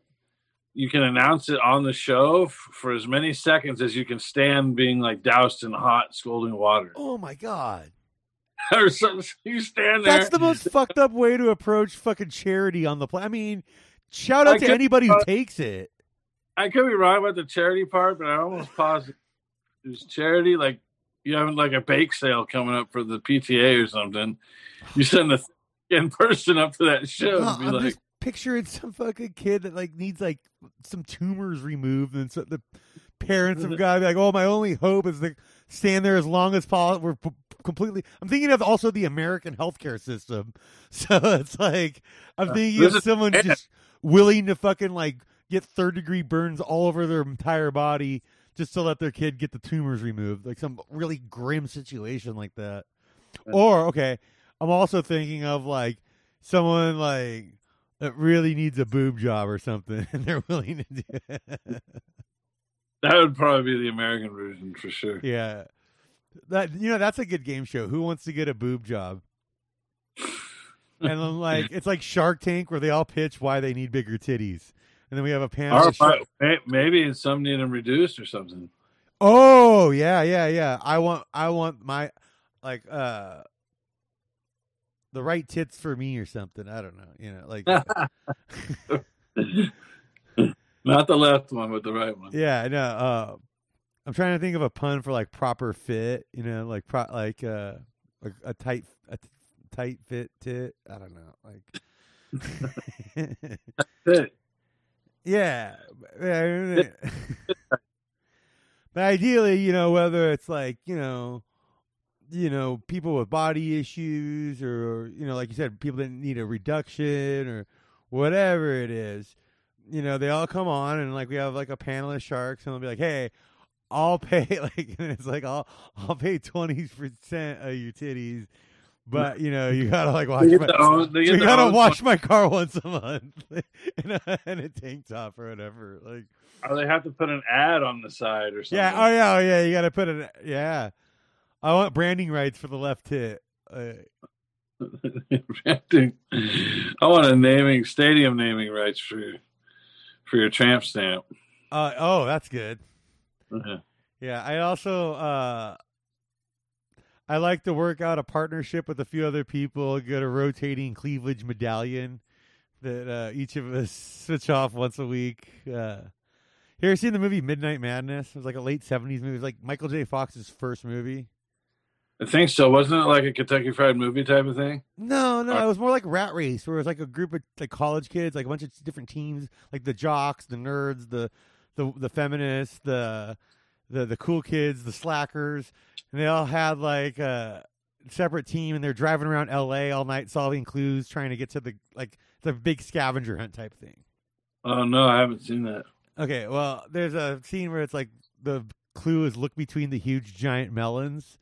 You can announce it on the show f- for as many seconds as you can stand being like doused in hot scalding water. oh my god. [laughs] or something. You stand there. That's the most fucked up way to approach fucking charity on the planet. I mean, shout I out to could- anybody who uh, takes it. I could be wrong about the charity part, but I almost positive there's charity. Like you having like a bake sale coming up for the PTA or something. You send a in person up to that show Uh, and be I'm like, just picturing some fucking kid that like needs like some tumors removed, and so the parents to [laughs] be like, "Oh, my only hope is to stand there as long as possible." We're p- completely. I'm thinking of also the American healthcare system, [laughs] so it's like I'm Uh, thinking this of someone just willing to fucking like get third degree burns all over their entire body just to let their kid get the tumors removed, like some really grim situation like that. Or okay, I'm also thinking of like someone like that really needs a boob job or something, [laughs] and they're willing to do it. [laughs] that would probably be the American version for sure. yeah, that you know that's a good game show. Who wants to get a boob job? And then [laughs] like it's like Shark Tank where they all pitch why they need bigger titties, and then we have a panel. Or of shark- may- maybe some need them reduced or something. Oh yeah, yeah, yeah. I want, I want my like uh the right tits for me or something. I don't know. You know, like [laughs] Not the left one, but the right one. yeah, no. Uh, I'm trying to think of a pun for like proper fit. You know, like pro like uh like a tight a t- tight fit tit. I don't know. Like [laughs] Fit. Yeah. [laughs] But ideally, you know, whether it's like you know. You know, people with body issues, or you know, like you said, people that need a reduction, or whatever it is. You know, they all come on, and like we have like a panel of sharks, and they'll be like, "Hey, I'll pay [laughs] like and it's like I'll I'll pay twenty percent of your titties, but you know you [laughs] gotta like wash my own- [laughs] you gotta wash my car [laughs] once a month in a, in a tank top or whatever. Like Or they have to put an ad on the side or something. yeah, oh yeah, oh yeah, you gotta put it. Yeah, I want branding rights for the left tit. Uh, I want a naming stadium naming rights for your, for your tramp stamp. uh, oh, that's good. Uh-huh. Yeah, I also uh I like to work out a partnership with a few other people, get a rotating cleavage medallion that uh each of us [laughs] switch off once a week. Uh you ever seen the movie Midnight Madness? It was like a late seventies movie. It was like Michael J. Fox's first movie. I think so. Wasn't it like a Kentucky Fried Movie type of thing? No, no, Uh, it was more like Rat Race, where it was like a group of like college kids, like a bunch of different teams, like the jocks, the nerds, the the the feminists, the the the cool kids, the slackers, and they all had like a separate team, and they're driving around L.A. all night solving clues, trying to get to the like the big scavenger hunt type thing. Oh no, I haven't seen that. Okay, well, there's a scene where it's like the clue is look between the huge giant melons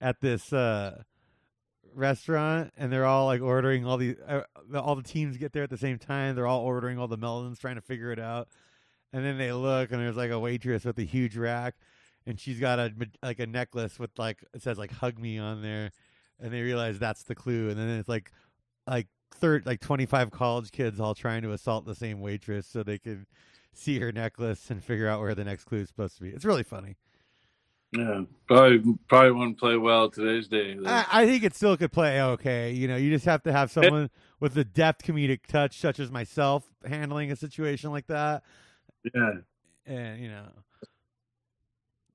at this uh, restaurant, and they're all like ordering all the uh, all the teams get there at the same time. They're all ordering all the melons, trying to figure it out. And then they look, and there's like a waitress with a huge rack, and she's got a like a necklace with like it says like "hug me" on there, and they realize that's the clue. And then it's like like third like 25 college kids all trying to assault the same waitress so they could see her necklace and figure out where the next clue is supposed to be. It's really funny. Yeah, probably probably wouldn't play well today's day. I, I think it still could play okay. You know, you just have to have someone with a deft comedic touch, such as myself, handling a situation like that. yeah. And you know,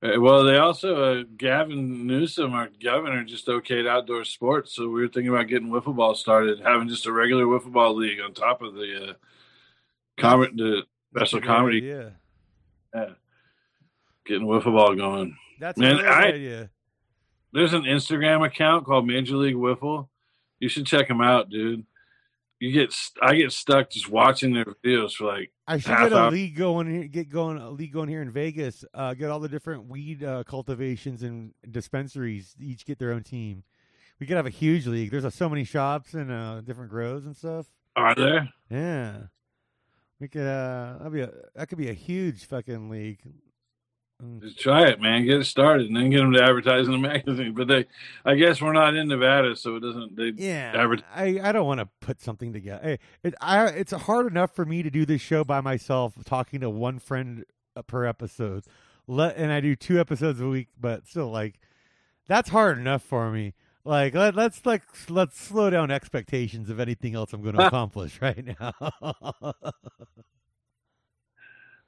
Well, they also uh, Gavin Newsom, our governor, just okayed outdoor sports. So we were thinking about getting wiffle ball started, having just a regular wiffle ball league on top of the uh, comedy, the special That's a great comedy, idea. yeah. getting wiffle ball going. That's Man, a I- idea. There's an Instagram account called Major League Wiffle. You should check them out, dude. You get I get stuck just watching their videos for like I should get a hour. league going here, get going a league going here in Vegas. Uh, get all the different weed uh, cultivations and dispensaries each get their own team. We could have a huge league. There's uh, so many shops and uh, different grows and stuff. are there? Yeah, we could. Uh, that'd be a that could be a huge fucking league. Mm. Just try it, man. Get it started, and then get them to advertise in the [laughs] magazine. But they, I guess we're not in Nevada, so it doesn't. They Yeah, I, I don't want to put something together. Hey, it, I it's hard enough for me to do this show by myself, talking to one friend uh, per episode. Let and I do two episodes a week, but still, like that's hard enough for me. Like let, let's like let's slow down expectations of anything else I'm going [laughs] to accomplish right now. [laughs]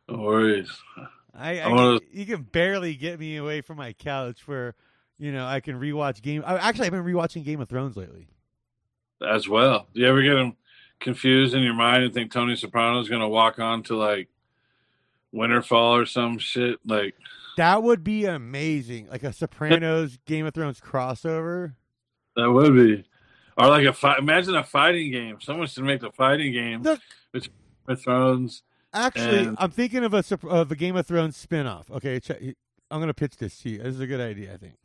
no worries. I, I you can barely get me away from my couch where you know I can rewatch game. Actually, I've been rewatching Game of Thrones lately. as well. Do you ever get them confused in your mind and think Tony Soprano's going to walk on to like Winterfell or some shit? Like, That would be amazing, like a Sopranos [laughs] Game of Thrones crossover. that would be. Or like a fight. Imagine a fighting game. Someone should make the fighting game The- with Game of Thrones. Actually, And- I'm thinking of a of a Game of Thrones spinoff. Okay, check, I'm gonna pitch this to you. This is a good idea, I think.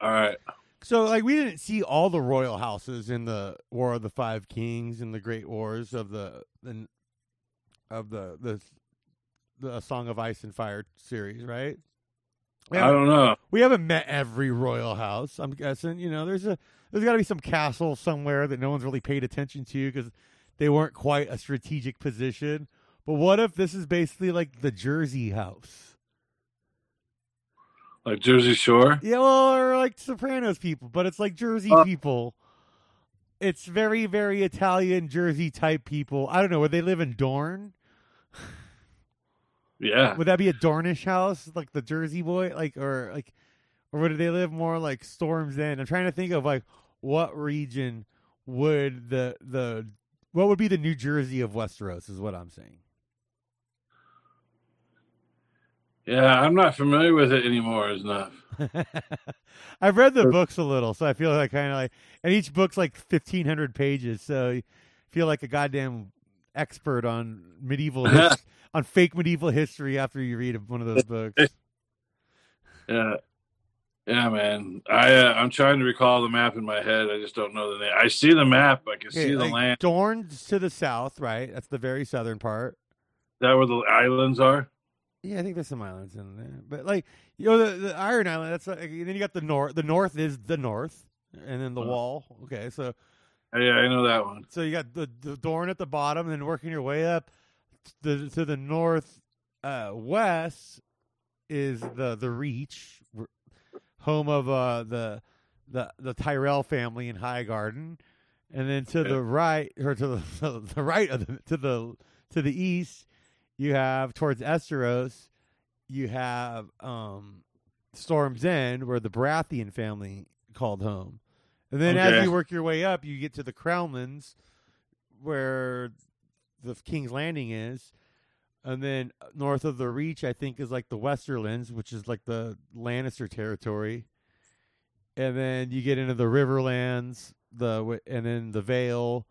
All right. So, like, we didn't see all the royal houses in the War of the Five Kings and the Great Wars of the, the of the the the Song of Ice and Fire series, right? I don't know. we haven't met every royal house. I'm guessing, you know, there's a there's got to be some castle somewhere that no one's really paid attention to because they weren't quite a strategic position. But what if this is basically like the Jersey house? Like Jersey Shore. Yeah, well, or like Sopranos people, but it's like Jersey Uh, people. It's very, very Italian Jersey type people. I don't know. Would they live in Dorne? [laughs] Yeah. Would that be a Dornish house, like the Jersey boy, like or like, or would they live more like Storms End? I'm trying to think of like what region would the the what would be the New Jersey of Westeros? Is what I'm saying. Yeah. I'm not familiar with it anymore enough. [laughs] I've read the books a little, so I feel like kind of like, and each book's like fifteen hundred pages, so you feel like a goddamn expert on medieval [laughs] on fake medieval history after you read one of those books. [laughs] Yeah. Yeah, man. I uh, I'm trying to recall the map in my head. I just don't know the name. I see the map. I can Okay, see the like land. Dorne's to the south, right? That's the very southern part. Is that where the islands are? Yeah, I think there's some islands in there, but like you know, the, the Iron Island. That's like, and then you got the north. The north is the north, and then the Uh-huh. wall. Okay, so Yeah, I know that one. So you got the, the Dorne at the bottom, and then working your way up the, to the north uh, west is the the Reach, home of uh, the the the Tyrell family in High Garden, and then to Yeah. the right or to the, [laughs] the right of the to the to the east, you have towards Esteros, you have um, Storm's End, where the Baratheon family called home. And then as you work your way up, you get to the Crownlands, where the King's Landing is. and then north of the Reach, I think, is like the Westerlands, which is like the Lannister territory, and then you get into the Riverlands, the and then the Vale,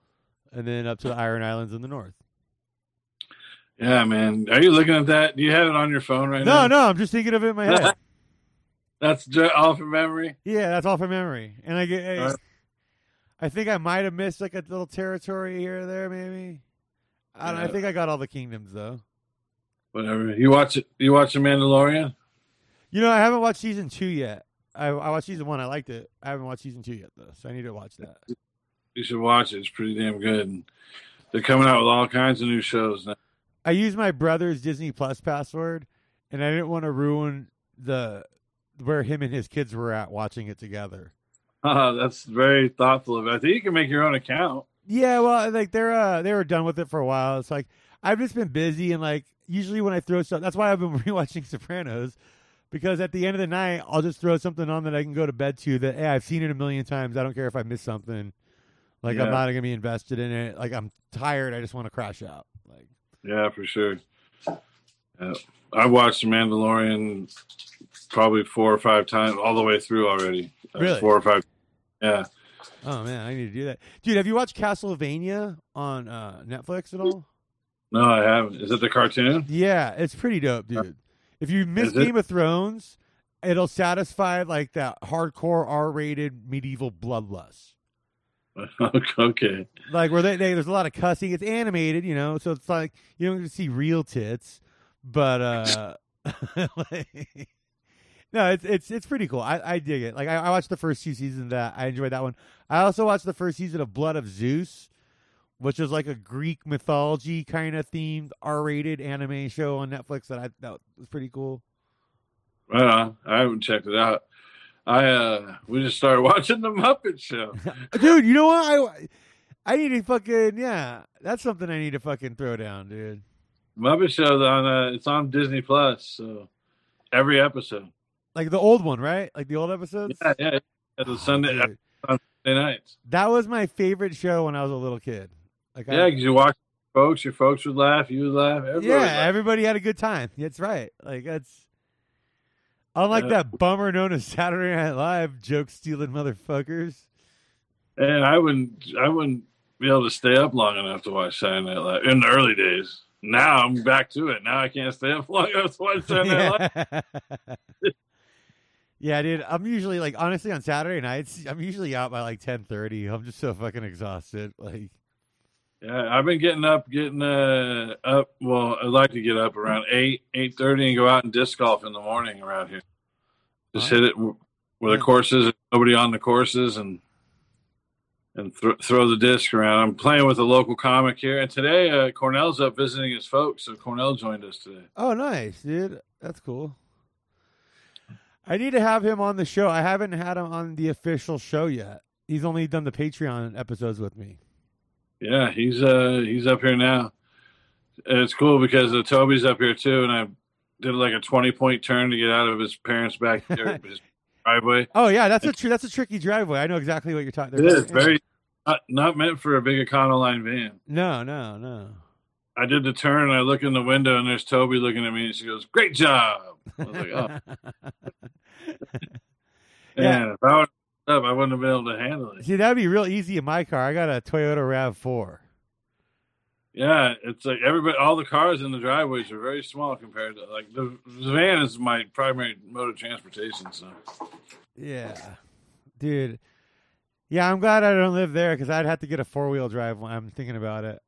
and then up to the Iron Islands in the north. Yeah, man. Are you looking at that? Do you have it on your phone right No, now? no, no. I'm just thinking of it in my [laughs] head. That's ju- all from memory. yeah, that's all from memory, and I get. I, Alright. I think I might have missed like a little territory here or there, maybe. I don't. I think I got all the kingdoms though. Whatever. You watch it. You watch The Mandalorian? You know, I haven't watched season two yet. I, I watched season one. I liked it. I haven't watched season two yet though, so I need to watch that. You should watch it. It's pretty damn good. And they're coming out with all kinds of new shows now. I used my brother's Disney Plus password, and I didn't want to ruin the where him and his kids were at watching it together. Uh, that's very thoughtful of it. I think you can make your own account. Yeah, well, like they're uh they were done with it for a while. It's like I've just been busy and like usually when I throw stuff, that's why I've been [laughs] rewatching Sopranos because at the end of the night I'll just throw something on that I can go to bed to that hey I've seen it a million times. I don't care if I miss something. Like I'm not gonna be invested in it. Like I'm tired. I just want to crash out. Like Yeah, for sure. Yeah. I watched The Mandalorian probably four or five times, all the way through already. Uh, Really? Four or five. Yeah. oh man, I need to do that, dude. Have you watched Castlevania on uh, Netflix at all? No, I haven't. Is it the cartoon? Yeah, it's pretty dope, dude. If you miss? Game of Thrones, it'll satisfy like that hardcore R-rated medieval bloodlust. [laughs] okay. Like where they, they there's a lot of cussing. It's animated, you know, so it's like you don't get to see real tits, but uh, [laughs] like- no, it's it's it's pretty cool. I, I dig it. Like I, I watched the first two seasons of that. I enjoyed that one. I also watched the first season of Blood of Zeus, which is like a Greek mythology kind of themed R-rated anime show on Netflix that I that was pretty cool. On. I haven't checked it out. I uh we just started [laughs] watching the Muppet Show. [laughs] dude, you know what? I I need to fucking yeah. That's something I need to fucking throw down, dude. Muppet Show on uh, it's on Disney Plus, so every episode. Like the old one, right? Like the old episodes. Yeah, yeah. At the Sunday, Dude, Sunday nights. that was my favorite show when I was a little kid. Like, I- Yeah, because you watch folks, your folks would laugh, you would laugh, everybody yeah, would laugh. everybody had a good time. That's right. Like that's unlike Yeah. that bummer known as Saturday Night Live joke stealing motherfuckers. And I wouldn't, I wouldn't be able to stay up long enough to watch Saturday Night Live in the early days. Now I'm back to it. Now I can't stay up [laughs] long enough to watch Saturday Night Live. yeah. [laughs] yeah, dude. I'm usually like honestly on Saturday nights, I'm usually out by like ten thirty. I'm just so fucking exhausted. Like Yeah, I've been getting up, getting uh up. Well, I'd like to get up around eight, eight thirty, and go out and disc golf in the morning around here. Just Huh? hit it where the courses, nobody on the courses, and and th- throw the disc around. I'm playing with a local comic here, and today uh, Cornell's up visiting his folks, so Cornell joined us today. Oh, nice, dude. That's cool. I need to have him on the show. I haven't had him on the official show yet. He's only done the Patreon episodes with me. Yeah, he's uh he's up here now. And it's cool because uh, Toby's up here too, and I did like a twenty point turn to get out of his parents' back [laughs] his driveway. Oh yeah, that's a tr- that's a tricky driveway. I know exactly what you're talking. About. It is very not, not meant for a big Econoline van. No, no, no. I did the turn and I look in the window and there's Toby looking at me and she goes, "Great job." I was like, "Oh, [laughs] Yeah. man, if I would up, I wouldn't have been able to handle it." See, that'd be real easy in my car. I got a Toyota Rav Four. Yeah, it's like everybody, all the cars in the driveways are very small compared to like the, the van is my primary mode of transportation. So Yeah, dude. Yeah, I'm glad I don't live there because I'd have to get a four wheel drive. When I'm thinking about it,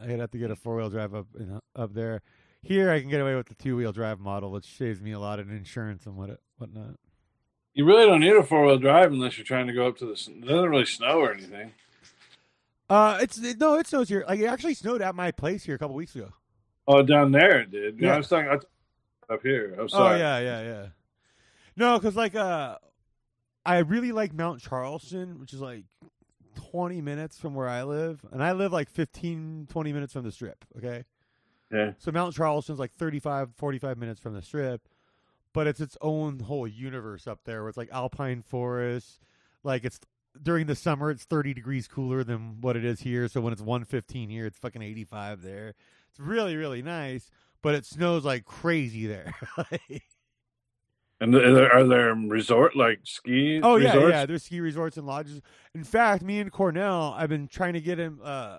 I'd have to get a four wheel drive up in, up there. Here, I can get away with the two wheel drive model, which saves me a lot in insurance and what whatnot. You really don't need a four wheel drive unless you're trying to go up to the. It doesn't really snow or anything. Uh, it's it, no, it snows here. Like it actually snowed at my place here a couple weeks ago. Oh, down there it did. Yeah, Yeah. I was talking I up here. I'm Oh yeah, yeah, yeah. No, because like uh, I really like Mount Charleston, which is like 20 minutes from where I live, and I live like 15, 20 minutes from the Strip. Okay, Yeah. so Mount Charleston's like 35, 45 minutes from the Strip, but it's its own whole universe up there, where it's like alpine forest. Like it's during the summer, it's 30 degrees cooler than what it is here. So when it's 115 here, it's fucking 85 there. It's really, really nice. but it snows like crazy there. [laughs] And are there, are there resort like ski? oh yeah, resorts? yeah. There's ski resorts and lodges. In fact, me and Cornell, I've been trying to get him. uh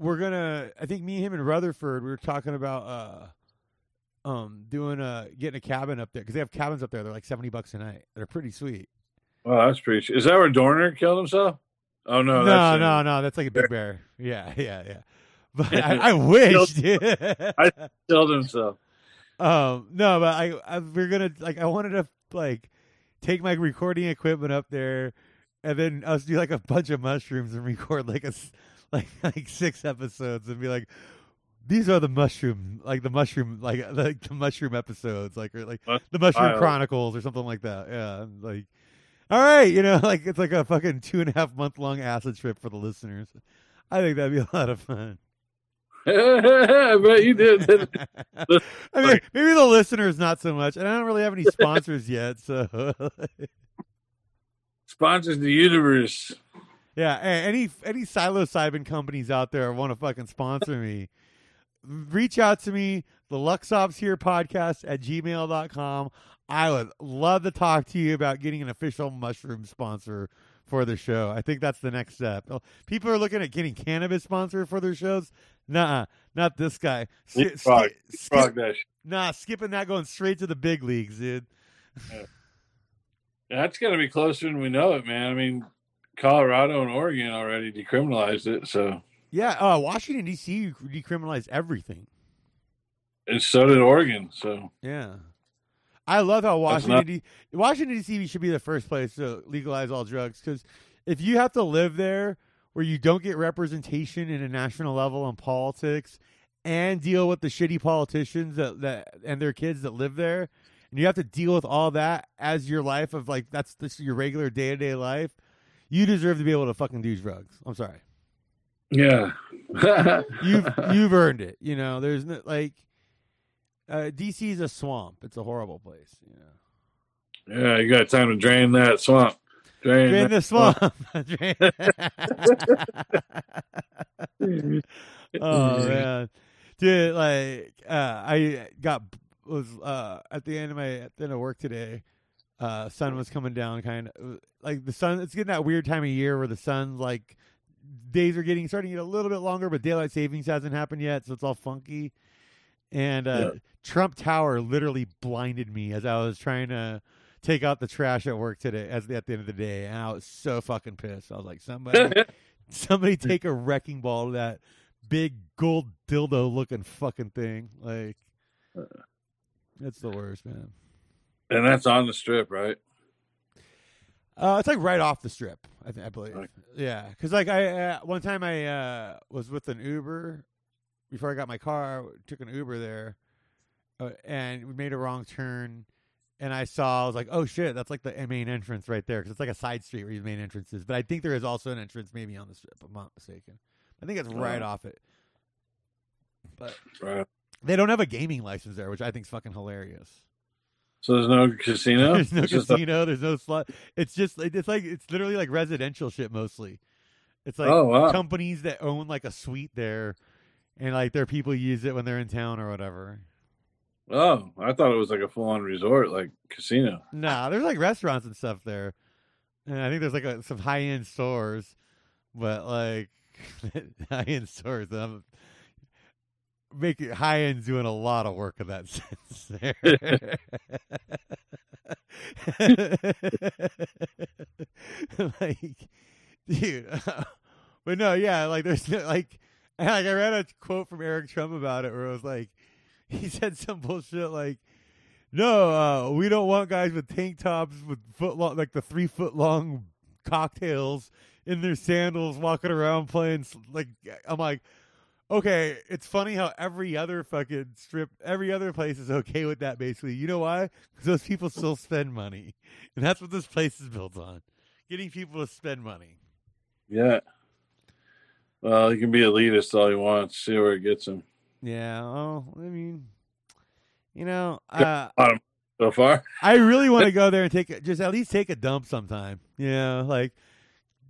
We're gonna. I think me, him, and Rutherford. We were talking about uh um doing a getting a cabin up there because they have cabins up there. They're like seventy bucks a night. They're pretty sweet. Oh, that's pretty. Is that where Dorner killed himself? Oh no, no, that's no, no. That's like a big bear. [laughs] Yeah, yeah, yeah. [laughs] But I, I wish, dude. killed himself. Um, no, but I, I we're gonna like I wanted to like take my recording equipment up there, and then us do like a bunch of mushrooms and record like a [laughs] like like six episodes and be like, these are the mushroom like the mushroom like [laughs] like the mushroom episodes like or like the mushroom wild. chronicles or something like that. Yeah, like. All right, you know, [laughs] like it's like a fucking two and a half month long acid trip for the listeners. I think that'd be a lot of fun. [laughs] I bet you did. I mean, maybe the listeners not so much, and I don't really have any sponsors yet. So, Sponsors the universe. yeah, any any psilocybin companies out there want to fucking sponsor me, reach out to me. The Luxops here podcast at gmail.com. I would love to talk to you about getting an official mushroom sponsor for the show. I think that's the next step. Oh, People are looking at getting cannabis sponsor for their shows. Nah, not this guy. Sk- Leapfrog. sk- Frog. Nah, skipping that, going straight to the big leagues, dude. That's got to be closer than we know it, man. I mean, Colorado and Oregon already decriminalized it, so Yeah, uh, Washington D.C. decriminalized everything. and so did Oregon. So Yeah, I love how Washington D- Washington D.C. should be the first place to legalize all drugs because if you have to live there where you don't get representation in a national level in politics and deal with the shitty politicians that, that and their kids that live there, and you have to deal with all that as your life of like that's this your regular day to day life, you deserve to be able to fucking do drugs. I'm sorry. Yeah, [laughs] you've you've earned it. You know, there's no like uh, DC is a swamp. It's a horrible place. You know, yeah. You got time to drain that swamp. Drain, drain that the swamp. [laughs] Drain- [laughs] oh man, dude, like uh, I got was uh, at the end of my at the end of work today. Uh, sun was coming down, kind of like the sun. It's getting that weird time of year where the sun's like days are getting starting to get a little bit longer, but daylight savings hasn't happened yet, so it's all funky. And uh, Trump Tower literally blinded me as I was trying to take out the trash at work today. As at the end of the day, and I was so fucking pissed. I was like, somebody, [laughs] somebody, take a wrecking ball to that big gold dildo looking fucking thing. Like, it's the worst, man. and that's on the strip, right? Uh, it's like right off the strip, I, th- I believe. Okay. Yeah, because like I uh, one time I uh, was with an Uber before I got my car. Took an Uber there, uh, and we made a wrong turn. And I saw, I was like, "Oh shit, that's like the main entrance right there," because it's like a side street where your main entrance is. But I think there is also an entrance maybe on the strip. If I'm not mistaken. I think it's right off it. But Right. they don't have a gaming license there, which I think is fucking hilarious. So there's no casino. [laughs] There's no It's just a- casino. there's no slot. It's just like- it's like it's literally like residential shit mostly. It's like oh wow. companies that own like a suite there, and like their people use it when they're in town or whatever. Oh, I thought it was like a full-on resort, like casino. Nah, there's like restaurants and stuff there, and I think there's like a, some high end stores, but like [laughs] high end stores. I'm making high end doing a lot of work in that [laughs] sense there. like, dude, [laughs] but no, yeah, like there's no, like, like I read a quote from Eric Trump about it where it was like, he [laughs] said some bullshit like, no, uh, we don't want guys with tank tops with foot long, like the three foot long cocktails in their sandals walking around playing. Like, I'm like, okay, it's funny how every other fucking strip, every other place is okay with that. Basically, you know why? Because those people still spend money, and that's what this place is built on: getting people to spend money. Yeah. Well, he can be elitist all he wants. See where it gets him. Yeah. Oh, I mean, you know, uh, So far, I really want to [laughs] go there and take a, just at least take a dump sometime. You know, like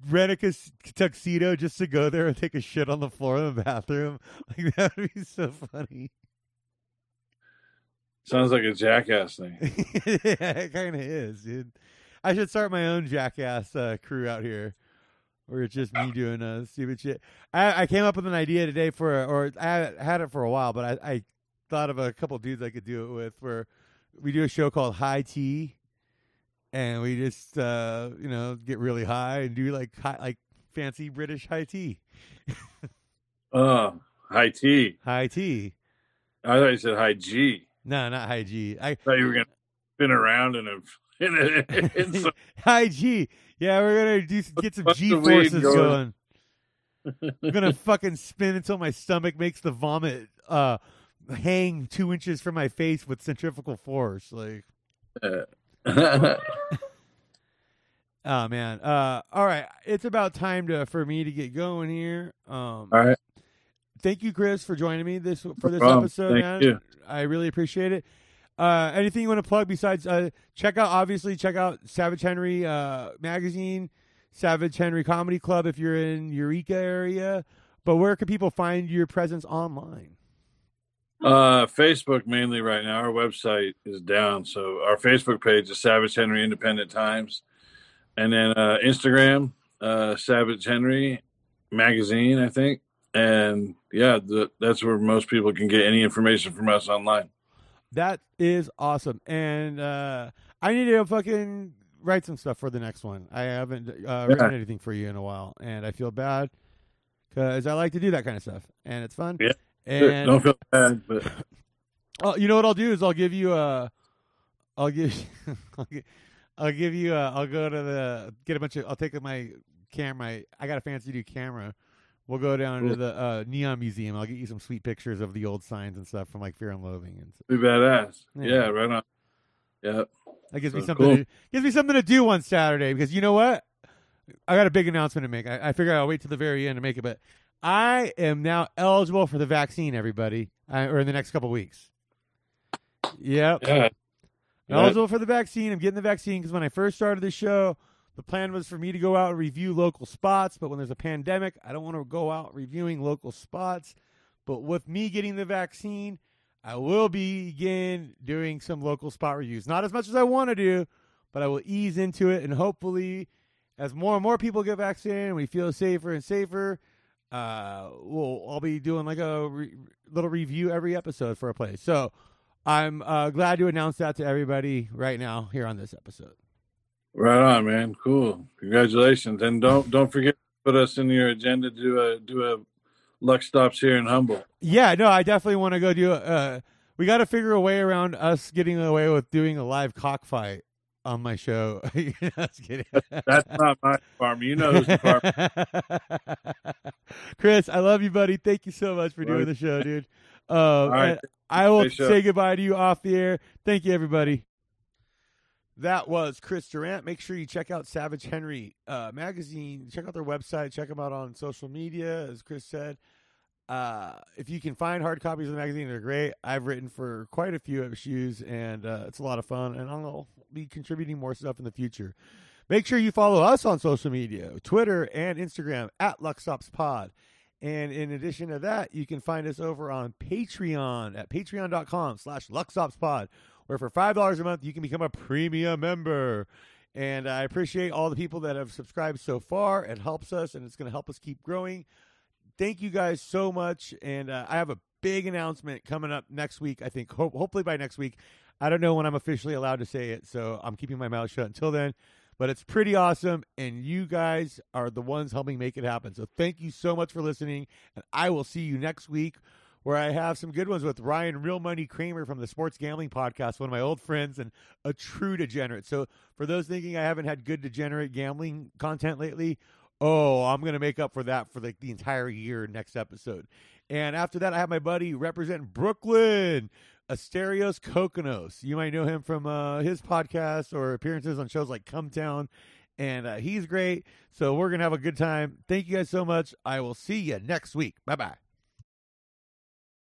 rent a tuxedo just to go there and take a shit on the floor in the bathroom. [laughs] Like that would be so funny. Sounds like a jackass thing. [laughs] yeah, it kind of is, dude. I should start my own jackass uh, crew out here, where it's just me doing uh, stupid shit. I, I came up with an idea today for, or I had it for a while, but I, I thought of a couple dudes I could do it with. Where we do a show called High Tea, and we just uh, you know get really high and do like high, like fancy British high tea. [laughs] Oh, high tea. High tea. I thought you said high G. No, not high G. I I thought you were gonna spin around in a [laughs] in a in some, [laughs] high G. Yeah, we're gonna do get some G forces going? going. I'm gonna fucking spin until my stomach makes the vomit uh hang two inches from my face with centrifugal force. Like, [laughs] oh man. Uh, all right, it's about time to for me to get going here. Um, All right. thank you, Chris, for joining me this for this episode, Thank man. you. I really appreciate it. Uh, anything you want to plug besides uh, check out obviously check out Savage Henry uh, magazine, Savage Henry Comedy Club if you're in Eureka area. But where can people find your presence online? Uh, Facebook mainly right now. Our website is down, so our Facebook page is Savage Henry Independent Times, and then uh, Instagram, uh, Savage Henry Magazine, I think. And yeah, the, that's where most people can get any information from us online. That is awesome, and uh, I need to fucking write some stuff for the next one. I haven't uh, written Yeah. anything for you in a while, and I feel bad because I like to do that kind of stuff, and it's fun. Yeah. And Don't feel bad, but [laughs] Oh, you know what I'll do is I'll give you a, I'll give, I'll give, I'll give you [laughs] a, I'll go to the get a bunch of, I'll take my camera. I got a fancy new camera. We'll go down to the uh, neon museum. I'll get you some sweet pictures of the old signs and stuff from like Fear and Loathing, and be badass. Yeah. Yeah, right on. Yeah. that gives me something. cool. To, gives me something to do on Saturday because you know what? I got a big announcement to make. I, I figure I'll wait till the very end to make it, but I am now eligible for the vaccine. Everybody, I, or in the next couple weeks. Yep. Yeah. Yeah. eligible for the vaccine. I'm getting the vaccine because when I first started the show, the plan was for me to go out and review local spots. But when there's a pandemic, I don't want to go out reviewing local spots. But with me getting the vaccine, I will begin doing some local spot reviews. Not as much as I want to do, but I will ease into it. And hopefully, as more and more people get vaccinated and we feel safer and safer, uh, we'll I'll be doing like a re- little review every episode for a place. So I'm uh, glad to announce that to everybody right now here on this episode. Right on, man. Cool. Congratulations. And don't don't forget to put us in your agenda to do a do a Lux stops here in Humboldt. Yeah, no, I definitely want to go do. Uh, we got to figure a way around us getting away with doing a live cockfight on my show. [laughs] That's not my department. You know department. [laughs] Chris, I love you, buddy. Thank you so much for doing the show, dude. Right. I will say goodbye to you off the air. Thank you, everybody. That was Chris Durant. Make sure you check out Savage Henry uh, magazine. Check out their website. Check them out on social media, as Chris said. Uh, if you can find hard copies of the magazine, they're great. I've written for quite a few issues, and uh, it's a lot of fun. And I'll be contributing more stuff in the future. Make sure you follow us on social media, Twitter and Instagram at LuxOpsPod. And in addition to that, you can find us over on Patreon at patreon.com slash LuxOpsPod, where for $5 a month, you can become a premium member. And I appreciate all the people that have subscribed so far. It helps us, and it's going to help us keep growing. Thank you guys so much. And uh, I have a big announcement coming up next week, I think, ho- hopefully by next week. I don't know when I'm officially allowed to say it, so I'm keeping my mouth shut until then. But it's pretty awesome, and you guys are the ones helping make it happen. So thank you so much for listening, and I will see you next week where I have some good ones with Ryan Real Money Kramer from the Sports Gambling Podcast, one of my old friends and a true degenerate. So for those thinking I haven't had good degenerate gambling content lately, oh, I'm going to make up for that for like the entire year next episode. And after that, I have my buddy representing Brooklyn, Asterios Kokkinos. You might know him from uh, his podcast or appearances on shows like Come Town. And uh, he's great. So we're going to have a good time. Thank you guys so much. I will see you next week. Bye bye.